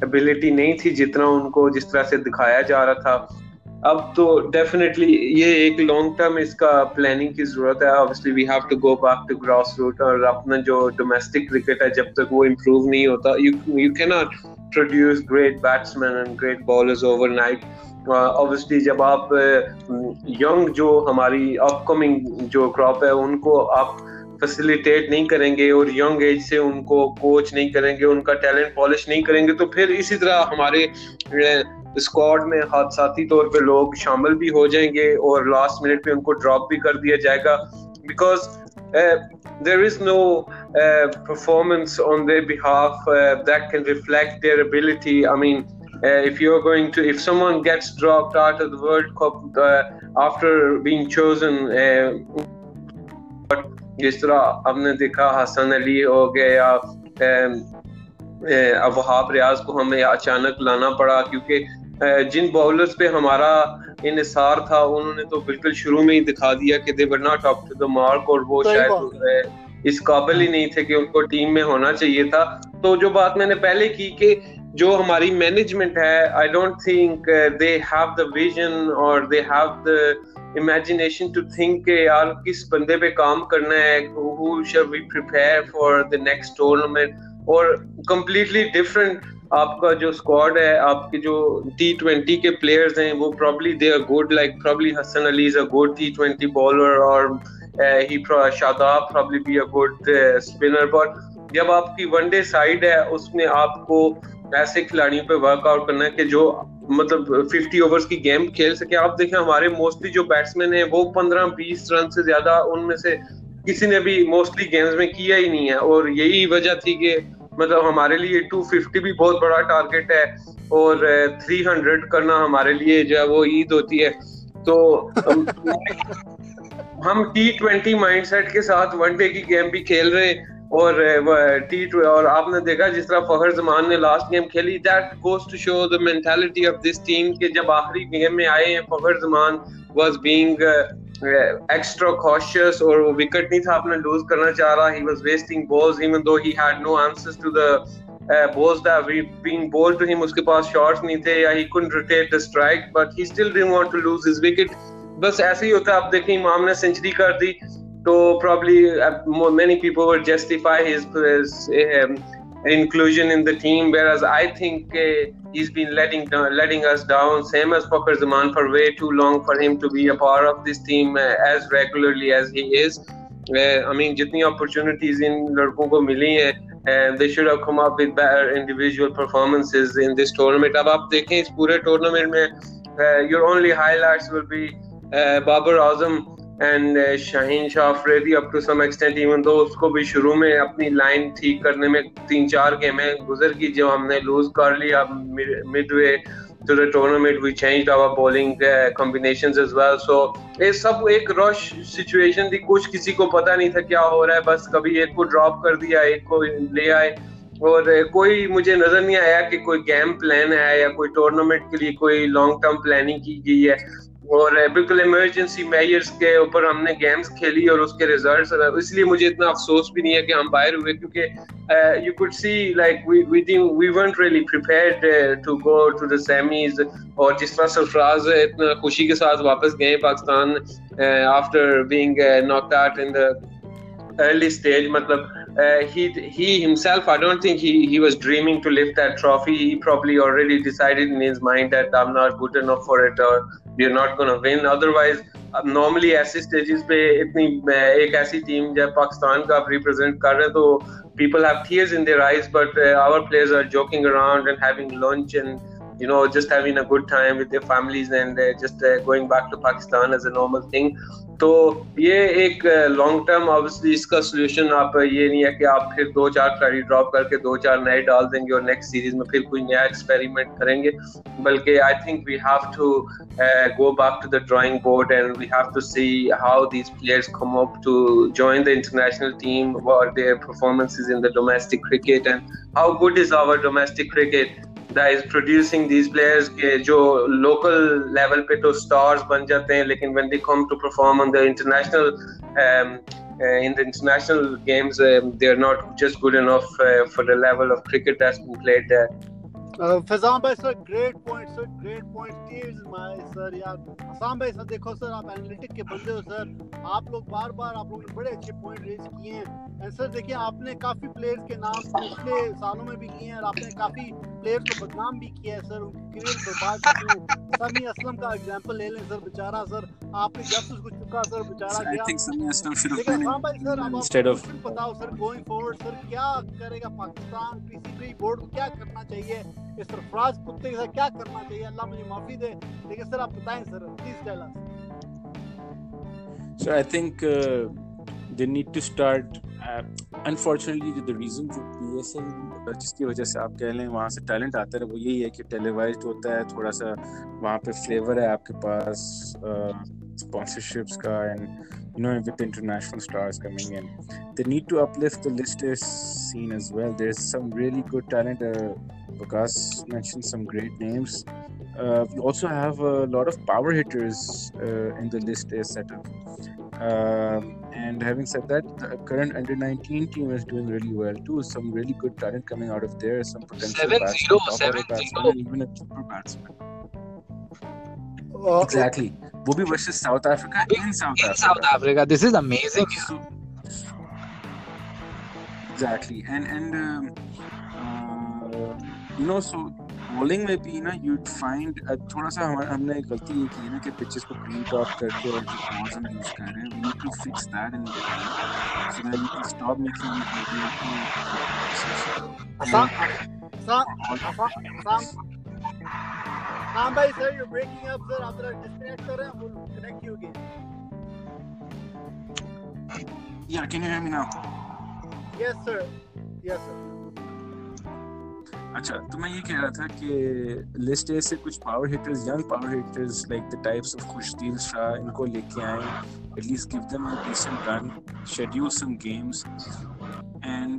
एबिलिटी नहीं थी जितना उनको जिस तरह से दिखाया जा रहा था। अब तो डेफिनेटली ये एक लॉन्ग टर्म इसका प्लानिंग की ज़रूरत है। Obviously we have to go back to grass root और अपना जो डोमेस्टिक क्रिकेट है जब तक वो इम्प्रूव नहीं होता you you cannot produce great batsman and great bowlers overnight obviously जब आप यंग uh, जो हमारी अपकमिंग जो क्रॉप है उनको आप फैसिलिटेट नहीं करेंगे और यंग एज से उनको कोच नहीं करेंगे उनका टैलेंट पॉलिश नहीं करेंगे तो फिर इसी तरह हमारे स्क्वाड में हादसाती तौर पे लोग शामिल भी हो जाएँगे और लास्ट मिनट पे उनको ड्रॉप भी कर दिया जाएगा because there is no performance on their behalf that can reflect their ability I mean Uh, if you're going to if someone gets dropped out of the world cup uh, after being chosen uh, जिस तरह हमने देखा हसन अली हो गए गया वहाब रियाज को हमें अचानक लाना पड़ा क्योंकि जिन बॉलर्स पे हमारा इनसार था उन्होंने तो बिल्कुल शुरू में ही दिखा दिया कि they were not up to the mark और वो शायद इस काबिल ही नहीं थे कि उनको टीम में होना चाहिए था। तो जो बात मैंने पहले की कि जो हमारी मैनेजमेंट है I don't think they have the vision और they have the imagination to think के यार किस बंदे पे काम करना है who should we prepare for the next tournament और कंप्लीटली डिफरेंट आपका जो स्क्वाड है, आपके जो टी ट्वेंटी के प्लेयर्स हैं, वो probably they are good like probably Hasan Ali is a good T twenty bowler और he Shadab probably be a good spinner but जब आपकी वनडे साइड है, उसमें आपको ऐसे खिलाड़ियों पे वर्कआउट करना है कि जो मतलब 50 ओवर्स की गेम खेल सके। आप देखें हमारे मोस्टली जो बैट्समैन है वो 15-20 रन से ज़्यादा उनमें से किसी ने भी मोस्टली गेम्स में किया ही नहीं है। और यही वजह थी कि मतलब हमारे लिए 250 भी बहुत बड़ा टारगेट है और 300 करना हमारे लिए जो है वो ईद होती है। तो हम टी ट्वेंटी माइंड के साथ वनडे की गेम भी खेल रहे और टी और आपने देखा जिस तरह फखर जमान ने लास्ट गेम खेली that goes to show the mentality of this team के जब आखिरी गेम में आए हैं Fakhar Zaman was being extra cautious और वो विकेट नहीं था अपने लूज करना चाह रहा he was wasting balls even though he had no answers to the balls that we being bowled to him, उसके पास शॉट्स नहीं थे, या he couldn't rotate the strike, but he still didn't want to lose his wicket. बस ऐसे ही होता है, आप देखें, इमाम ने सेंचुरी कर दी। तो probably uh, many people would justify his, his um, inclusion in the team. Whereas I think uh, he's been letting letting us down, same as Fakhr Zaman, for way too long for him to be a part of this team uh, as regularly as he is. Uh, I mean, जितनी opportunities in लड़कों को मिली हैं and they should have come up with better individual performances in this tournament. अब आप देखें इस पूरे tournament में your only highlights will be uh, Babar Azam and Shaheen Shah Afridi up to some extent even though उसको भी शुरू में अपनी लाइन ठीक करने में तीन चार गेमें गुजर की जो हमने लूज कर लिया midway the tournament we changed our bowling uh, combinations as well. So ये सब एक रश सिचुएशन थी कुछ किसी को पता नहीं था क्या हो रहा है बस कभी एक को ड्रॉप कर दिया एक को ले आए। और कोई मुझे नज़र नहीं आया कि कोई गेम प्लान है या कोई टूर्नामेंट के लिए कोई लॉन्ग टर्म प्लानिंग की गई है। और बिल्कुल इमरजेंसी मेजर्स के ऊपर हमने गेम्स खेली और उसके रिजल्ट्स इसलिए मुझे इतना अफसोस भी नहीं है कि हम बाहर हुए क्योंकि you could see like we we we weren't really prepared to go to the semis और जिस तरह सरफराज इतना खुशी के साथ वापस गए Pakistan after being knocked out in the early stage मतलब uh, he he himself i don't think he he was dreaming to lift that trophy. He probably already decided in his mind that i'm not good enough for it or we are not gonna win otherwise अब normally ऐसे stages पे इतनी एक ऐसी team जब पाकिस्तान का आप represent कर रहे हैं तो people have tears in their eyes but uh, our players are joking around and having lunch and you know just having a good time with their families and uh, just uh, going back to pakistan as a normal thing तो ये एक long term obviously इसका solution आप ये नहीं है कि आप फिर दो चार खिलाड़ी ड्रॉप करके दो चार नए डाल देंगे और नेक्स्ट सीरीज में फिर कोई नया एक्सपेरिमेंट करेंगे बल्कि I think we have to go back to the drawing board and we have to see how these players come up to join the international team what their performances in the domestic cricket and how good is our domestic cricket that is producing these players के जो local level पे तो stars बन जाते हैं लेकिन when they come to perform on the international um, uh, in the international games um, they are not just good enough uh, for the level of cricket that's been played there Faizan भाई sir great point sir great point teams माय sir यार। हसान भाई sir देखो sir आप analytic के बंदे हो sir. आप लोग बार बार आप लोगों ने बड़े अच्छे पॉइंट रेज किए हैं। एंड सर देखिए आपने काफ़ी प्लेयर्स के नाम पिछले सालों में भी किए हैं और आपने काफ़ी प्लेयर्स को बदनाम भी किया है सर उनकी करियर बर्बाद समी असलम का एग्जांपल ले लें सर बेचारा सर। आपने जब उसको चुका सर बेचारा गया। लेकिन been भाई सर आप बताओ सर गोइंग फॉरवर्ड सर क्या करेगा पाकिस्तान? पीसीबी बोर्ड को क्या करना चाहिए? इस सरफराज कुत्ते के साथ क्या करना चाहिए अल्लाह मुझे माफ़ी दे लेकिन सर आप बताएँ sir please tell us So I think uh, they need to start. Uh, unfortunately, the reason जो PSL uh, जिसकी वजह से आप कह लें वहाँ से टैलेंट आता है वो यही है कि टेलीवाइज्ड होता है थोड़ा सा वहाँ पे फ्लेवर है आपके पास sponsorships ka and you know with international stars coming in they need to uplift the listers scene as well. There's some really good talent uh, Vikas mentioned some great names. Uh, we also have a lot of power hitters uh, in the list set setup. Um, and having said that the current under 19 team is doing really well too. Some really good talent coming out of there some potential 7-0 7-0 even a super batsman. Exactly exactly. वो भी versus South Africa in South in South Africa this is amazing exactly and and you know so bowling में भी ना you find uh, थोड़ा सा हम, हमने गलती ये की है ना कि पिचेस को ग्रीन टॉप करके और जो पॉज हम यूज़ कर रहे हैं we need to fix that in so that you can stop making it video to असा असा असा हाँ भाई sir you breaking up sir आप थोड़ा डिस्कनेक्ट कर रहे हैं वो कनेक्ट यू अगेन या can you hear me now yes sir yes sir अच्छा तो मैं ये कह रहा था कि लिस्ट ए से कुछ power hitters young power hitters like the types of Khushdil Shah इनको लेके आए at least give them a decent run schedule some games and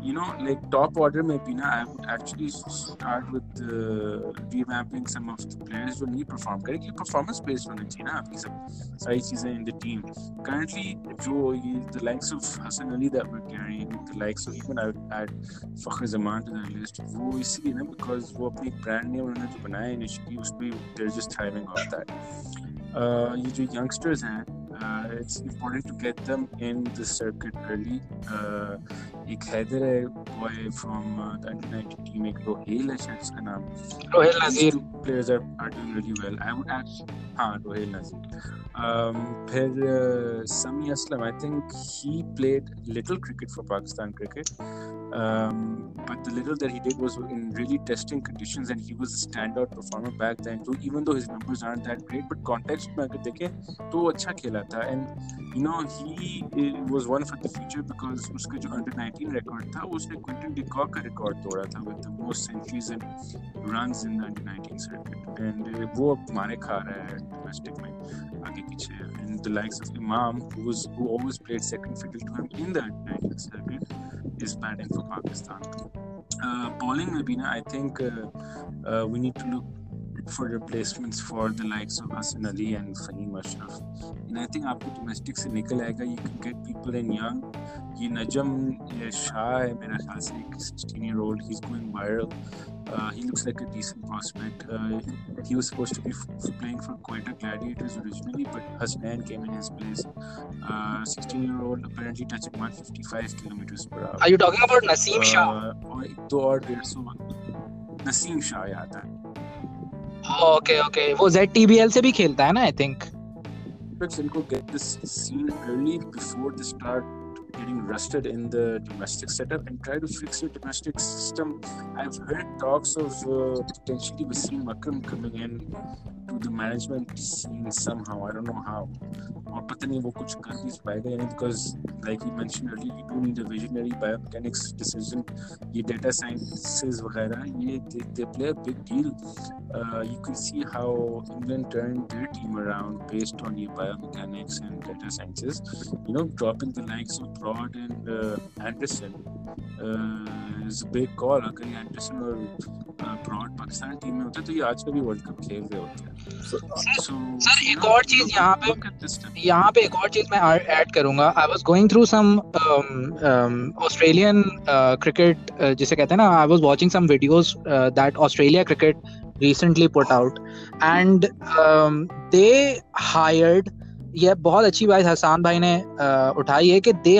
you know like top order maybe be i would actually start with uh, revamping some of the players when he perform correctly performance based on the team he's a size he's in the team. Currently joe the likes of Hasan ali that we're carrying the likes of even i would add fakhar zaman to the list who we see you know because who are brand new on the initially used to they're just thriving off that. Uh you do youngsters and it's important to get them in the circuit early एक हैदर है boy from the under 19 team एक रोहेल है शायद उसका नाम Rohil These Nazir. two players are, are doing really well. I would add, हाँ रोहेल नजीर. Um, फिर uh, Sami Aslam, I think he played little cricket for Pakistan cricket. Um, but the little that he did was in really testing conditions, and he was a standout performer back then too. Even though his numbers aren't that great, but context में अगर देखें तो वो अच्छा खेला था. And you know he uh, was one for the future because उसका जो under 19 record था उसने Quinton de Kock का record तोड़ा था with the most centuries and runs in the under 19 circuit and uh, वो अब मारे खा रहा है domestic में आगे पीछे and the likes of Imam who was who always played second fiddle to him in the under 19 circuit is batting for Pakistan uh, bowling में भी ना I think uh, uh, we need to look for replacements for the likes of Hassan Ali and Fahim Ashraf. And I think after domestic से निकल you can get people in young. ये नजम Shah Shah मेरा ख्याल से 16 year old he's going viral. Uh, he looks like a decent prospect. Uh, he was supposed to be f- playing for Quetta Gladiators originally, but Hasnain came in his place. 16 uh, year old apparently touching 155 kilometers per hour. Are you talking about Nasim uh, Shah? Uh, or, or, or, Nasim Shah, yeah, that. Shah याद है Oh, okay, okay. वो ZTBL से भी खेलता है ना I think But Simco get this seen early before they start getting rusted in the domestic setup and try to fix your domestic system. I've heard talks of uh, potentially Wasim Akram coming in to the management scene somehow. I don't know how. और पता नहीं वो कुछ कर भी पाएगा या नहीं because like we mentioned earlier you do need a visionary biomechanics decision ये data sciences वगैरह ये they, they play a big deal uh, you can see how England turned their team around based on your biomechanics and data sciences. You know, dropping the likes of Broad and uh, Anderson uh, is a big call. अगर ये Anderson और broad Pakistan team में होते तो ये आज का भी वर्ल्ड कप खेल रहे होते सर so, Sir एक और चीज़ यहाँ पे. यहाँ पे एक और चीज़ मैं ऐड करूँगा I was going through some Australian cricket जिसे कहते हैं ना I was watching some videos that Australia cricket recently put out and um, they hired ये बहुत अच्छी बात हसान भाई ने uh, उठाई है कि they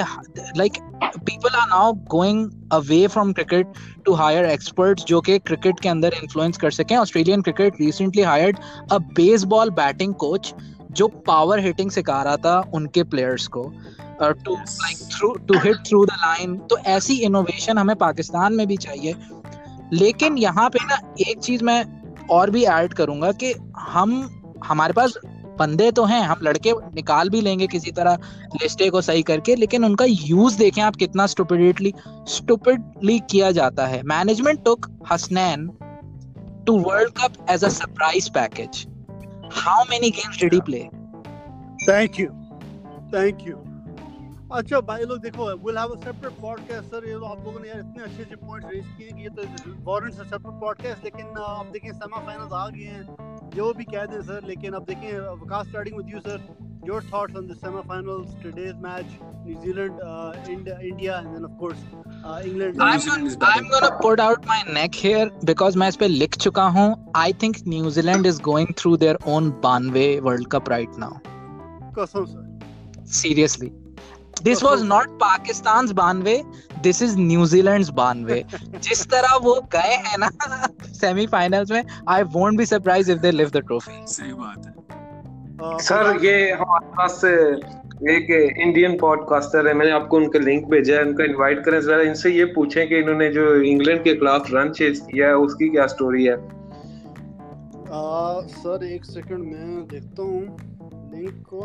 like people are now going away from cricket to hire experts जो कि क्रिकेट के अंदर इन्फ्लुएंस कर सकें। Australian cricket recently hired a baseball batting coach जो पावर हिटिंग सिखा रहा था उनके प्लेयर्स को। To like through to hit through the line तो ऐसी इनोवेशन हमें पाकिस्तान में भी चाहिए। लेकिन यहाँ पे ना एक चीज़ मैं और भी ऐड करूँगा कि हम हमारे पास बंदे तो हैं हम लड़के निकाल भी लेंगे किसी तरह लिस्टे को सही करके लेकिन उनका यूज़ देखें आप कितना स्टुपिडिटली स्टुपिडली किया जाता है। Management took Hasnain to world cup as a surprise package how many games did he play thank you thank you अच्छा भाई लोग देखो will have a separate podcast sir ये आप लोगों ने यार इतने अच्छे अच्छे पॉइंट्स रेज किए कि ये तो वारंट्स अ सेपरेट पॉडकास्ट लेकिन uh, अब देखें सेमीफाइनल्स आ गए हैं। जो भी कह दें सर लेकिन अब देखें Vikas starting with you sir your thoughts on the semifinals today's match New Zealand India and then of course लिख चुका हूँ I think New Zealand is going through their own बानवे world cup right now seriously this was not Pakistan's Banwe this is New Zealand's Banwe जिस तरह वो गए हैं ना semi-finals में I won't be surprised if they lift the trophy. सही बात है। सर ये हमारे पास एक इंडियन पॉडकास्टर है मैंने आपको उनका लिंक भेजा है उनको इनवाइट करें जरा इनसे ये पूछें कि इन्होंने जो इंग्लैंड के खिलाफ रन चेज किया है उसकी क्या स्टोरी है? आ, सर एक सेकंड मैं देखता हूँ लिंक को।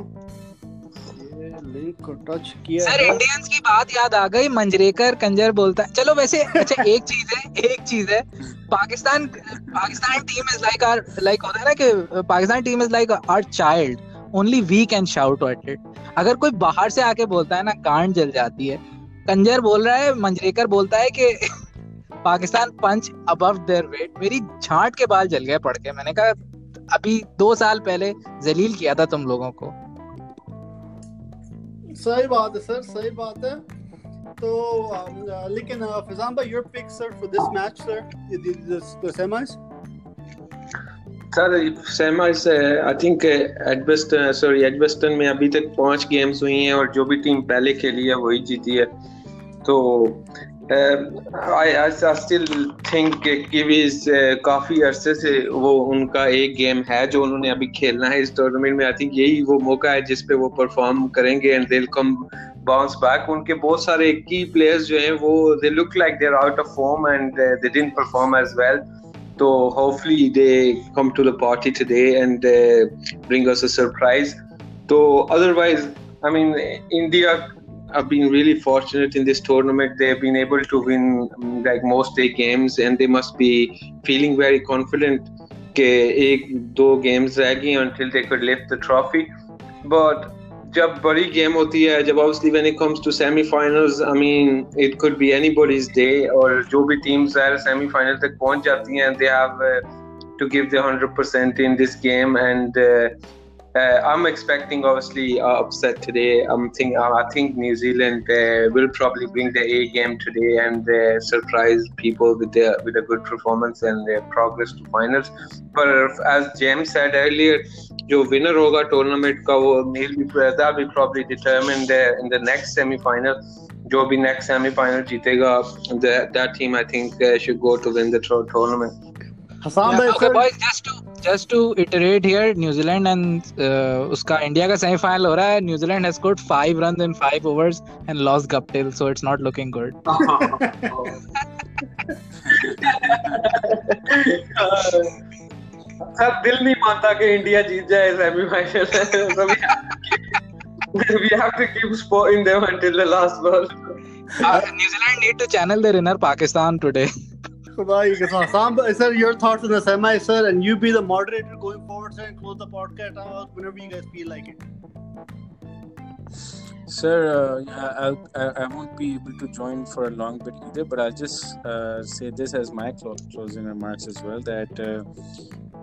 को टच किया सर इंडियंस की बात याद आ गई। मंजरेकर कंजर बोलता है। चलो वैसे अच्छा एक चीज़ है एक चीज़ है। Pakistan Pakistan team is like our like होता है ना कि Pakistan team is like our child only we can shout at it अगर कोई बाहर से आके बोलता है ना कांड जल जाती है। कंजर बोल रहा है मंजरेकर बोलता है कि Pakistan punch above their weight मेरी झांट के बाल जल गए पढ़ के। मैंने कहा अभी दो साल पहले जलील किया था तुम लोगों को। सही बात है सर, सही बात है। तो लेकिन फिजान भाई your pick sir for this match sir the semis sir semis I think Edgbaston sorry Edgbaston में अभी तक पाँच गेम्स हुई हैं और जो भी टीम पहले खेली है, वही जीती है। तो I I still think Kiwis काफ़ी अरसे से वो उनका एक गेम है जो उन्होंने अभी खेलना है इस टूर्नामेंट में. आई थिंक यही वो मौका है जिस पे वो परफॉर्म करेंगे and they come bounce back उनके बहुत सारे की प्लेयर्स जो हैं वो they look like they are out of form and they didn't perform as well तो they come to the party today and uh, bring us a surprise. So otherwise, I mean, India have been really fortunate in this tournament. They've been able to win um, like most eight games, and they must be feeling very confident. कि एक दो games रह गई until they could lift the trophy. But जब बड़ी game होती है जब obviously when it comes to semi-finals I mean it could be anybody's day और जो भी teams है semi-final तक पहुंच जाती हैं they have uh, to give their 100% in this game and uh, uh, I'm expecting obviously uh, upset today. I'm think uh, I think New Zealand uh, will probably bring the A game today and uh, surprise people with their with a good performance and their progress to finals. But as James said earlier, जो winner होगा tournament का वो he'll be that will probably determine the in the next semi final. जो भी next semi final जीतेगा that that team I think uh, should go to win the tour- tournament. Hasan Yeah, भाई okay, sir boys, just to just to iterate here, New Zealand and uh, उसका India का semifinal हो रहा है. New Zealand has scored five runs in five overs and lost Guptill, so it's not looking good. Sir दिल नहीं मानता कि India जीत जाए semifinal we have to keep supporting them until the last ball. Uh, New Zealand need to channel their inner Pakistan today. sir, your thoughts on the semi, sir, and you be the moderator going forward, sir, and close the podcast whenever you guys feel like it. Sir, uh, I, I won't be able to join for a long bit either, but I'll just uh, say this as my closing remarks as well that uh,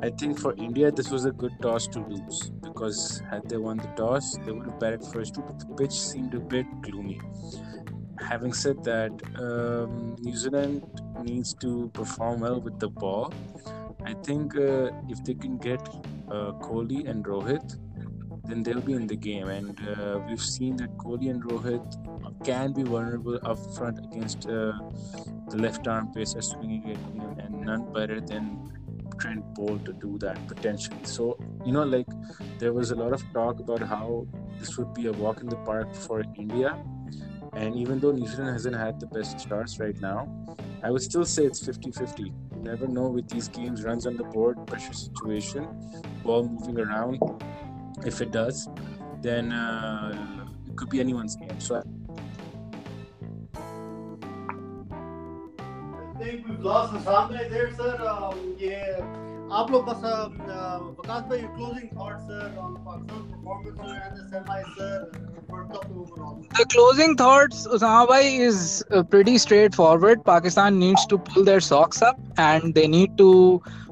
I think for India, this was a good toss to lose because had they won the toss, they would have batted first but the pitch seemed a bit gloomy. Having said that, um, New Zealand needs to perform well with the ball. I think uh, if they can get uh, Kohli and Rohit, then they'll be in the game. And uh, we've seen that Kohli and Rohit can be vulnerable up front against uh, the left arm pacer swinging it, and none better than Trent Boult to do that potentially. So, you know, like there was a lot of talk about how this would be a walk in the park for India. And even though New Zealand hasn't had the best starts right now, I would still say it's 50 50. never know with these games, runs on the board, pressure situation, ball moving around if it does, then uh, it could be anyone's game. So. I think we've lost the sound there, sir. Um, yeah. आप लोग बस वकास भाई closing thoughts sir on Pakistan's performance and the semi sir the closing thoughts Usama bhai is uh, pretty straightforward Pakistan needs to pull their socks up and they need to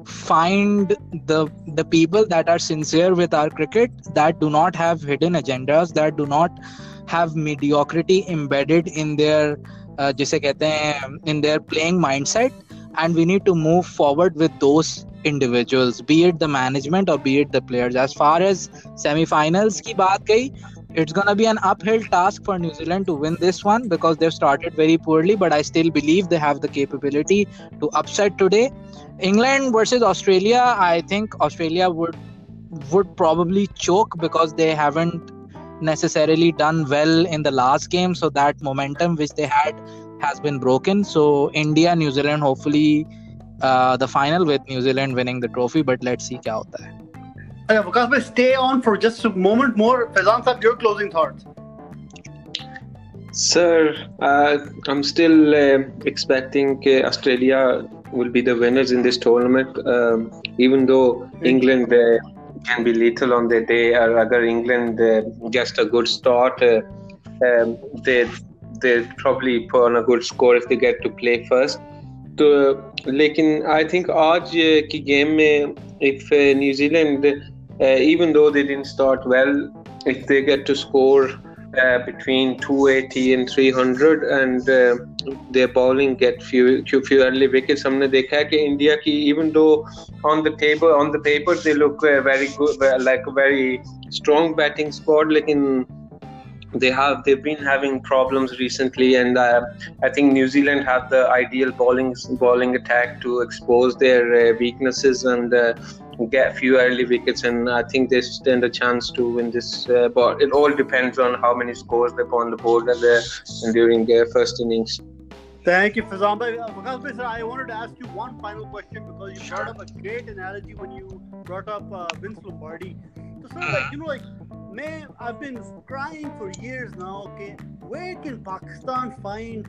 find the the people that are sincere with our cricket that do not have hidden agendas that do not have mediocrity embedded in their uh, जिसे कहते हैं in their playing mindset and we need to move forward with those individuals be it the management or be it the players. As far as semi-finals ki baat gayi it's going to be an uphill task for new zealand to win this one because they've started very poorly but i still believe they have the capability to upset today. England versus australia i think australia would would probably choke because they haven't necessarily done well in the last game. So that momentum which they had has been broken. So india new zealand hopefully the final with New Zealand winning the trophy, but let's see क्या होता है. Vikas, stay on for just a moment more. Faizan Saab, your closing thoughts. Sir, uh, I'm still uh, expecting uh, Australia will be the winners in this tournament. Um, even though England uh, can be lethal on their day, or other England uh, gets a good start, uh, um, they they probably put on a good score if they get to play first. तो लेकिन I think आज की game में if New Zealand uh, even though they didn't start well, if they get to score uh, between 280 and 300 and uh, their bowling get few few early wickets हमने देखा है कि India की even though on the table on the paper they look uh, very good like a very strong batting squad लेकिन they have they've been having problems recently and uh, i think new zealand have the ideal bowling bowling attack to expose their uh, weaknesses and uh, get a few early wickets and i think they stand a chance to win this uh, but it all depends on how many scores they put on the board and, and during their first innings Thank you, Faizan. Uh, sir, I wanted to ask you one final question because you brought up a great analogy when you brought up uh, Vince Lombardi. So, sir, like, you know, like man, I've been crying for years now. Okay, where can Pakistan find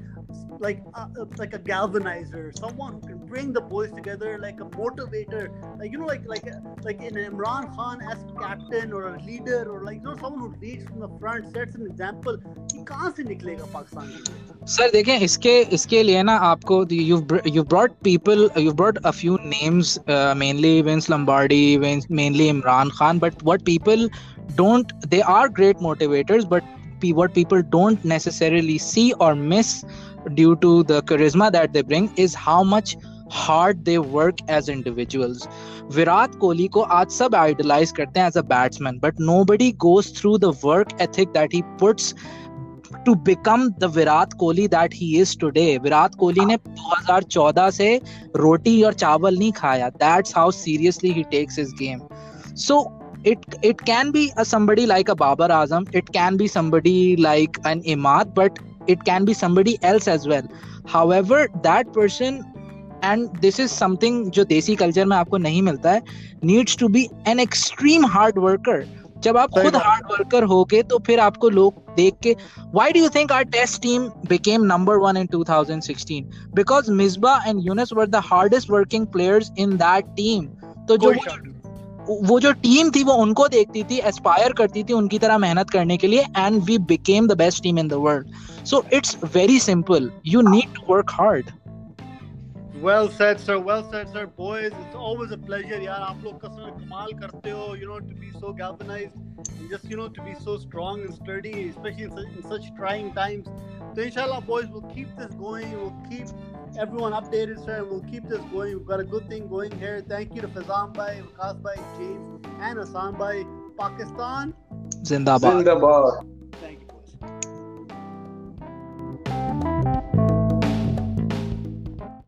like a, uh, like a galvanizer, someone who can bring the boys together, like a motivator, like you know, like like like an Imran Khan as captain or a leader, or like you know, someone who leads from the front, sets an example. ये कहाँ से निकलेगा पाकिस्तान के लिए? Sir देखें इसके इसके लिए ना आपको you you brought people you brought a few names mainly wins लम्बार्डी mainly Imran Khan but what people don't they are great motivators but what people don't necessarily see or miss due to the charisma that they bring is how much hard they work as individuals virat kohli ko aaj sab idolize karte hain as a batsman but nobody goes through the work ethic that he puts to become the Virat Kohli that he is today. Virat Kohli ने 2014 से रोटी और चावल नहीं खाया. That's how seriously he takes his game. So it it can be a somebody like a Babar Azam, it can be somebody like an Imad, but it can be somebody else as well. However, that person and this is something जो देसी culture में आपको नहीं मिलता है needs to be an extreme hard worker जब आप सही खुद बात। हार्ड वर्कर होगे तो फिर आपको लोग देख के why do you think our test team became number one in 2016 because Misbah and Yunus were the hardest working players in that team तो जो कोई वो जो टीम थी, वो उनको देखती थी एस्पायर करती थी उनकी तरह मेहनत करने के लिए and we became the best team in the world so it's very simple you need to work hard well said sir, well said sir boys it's always a pleasure you आप लोग कसम कमाल करते हो you know to be so galvanized just you know to be so strong and sturdy especially in such, in such trying times. so inshallah boys we'll keep this going. We'll keep everyone updated sir we'll keep this going. We've got a good thing going here. Thank you to faizan bhai vikas bhai james and Asan bhai. Pakistan? Zindabad. Zindabad. Thank you boys.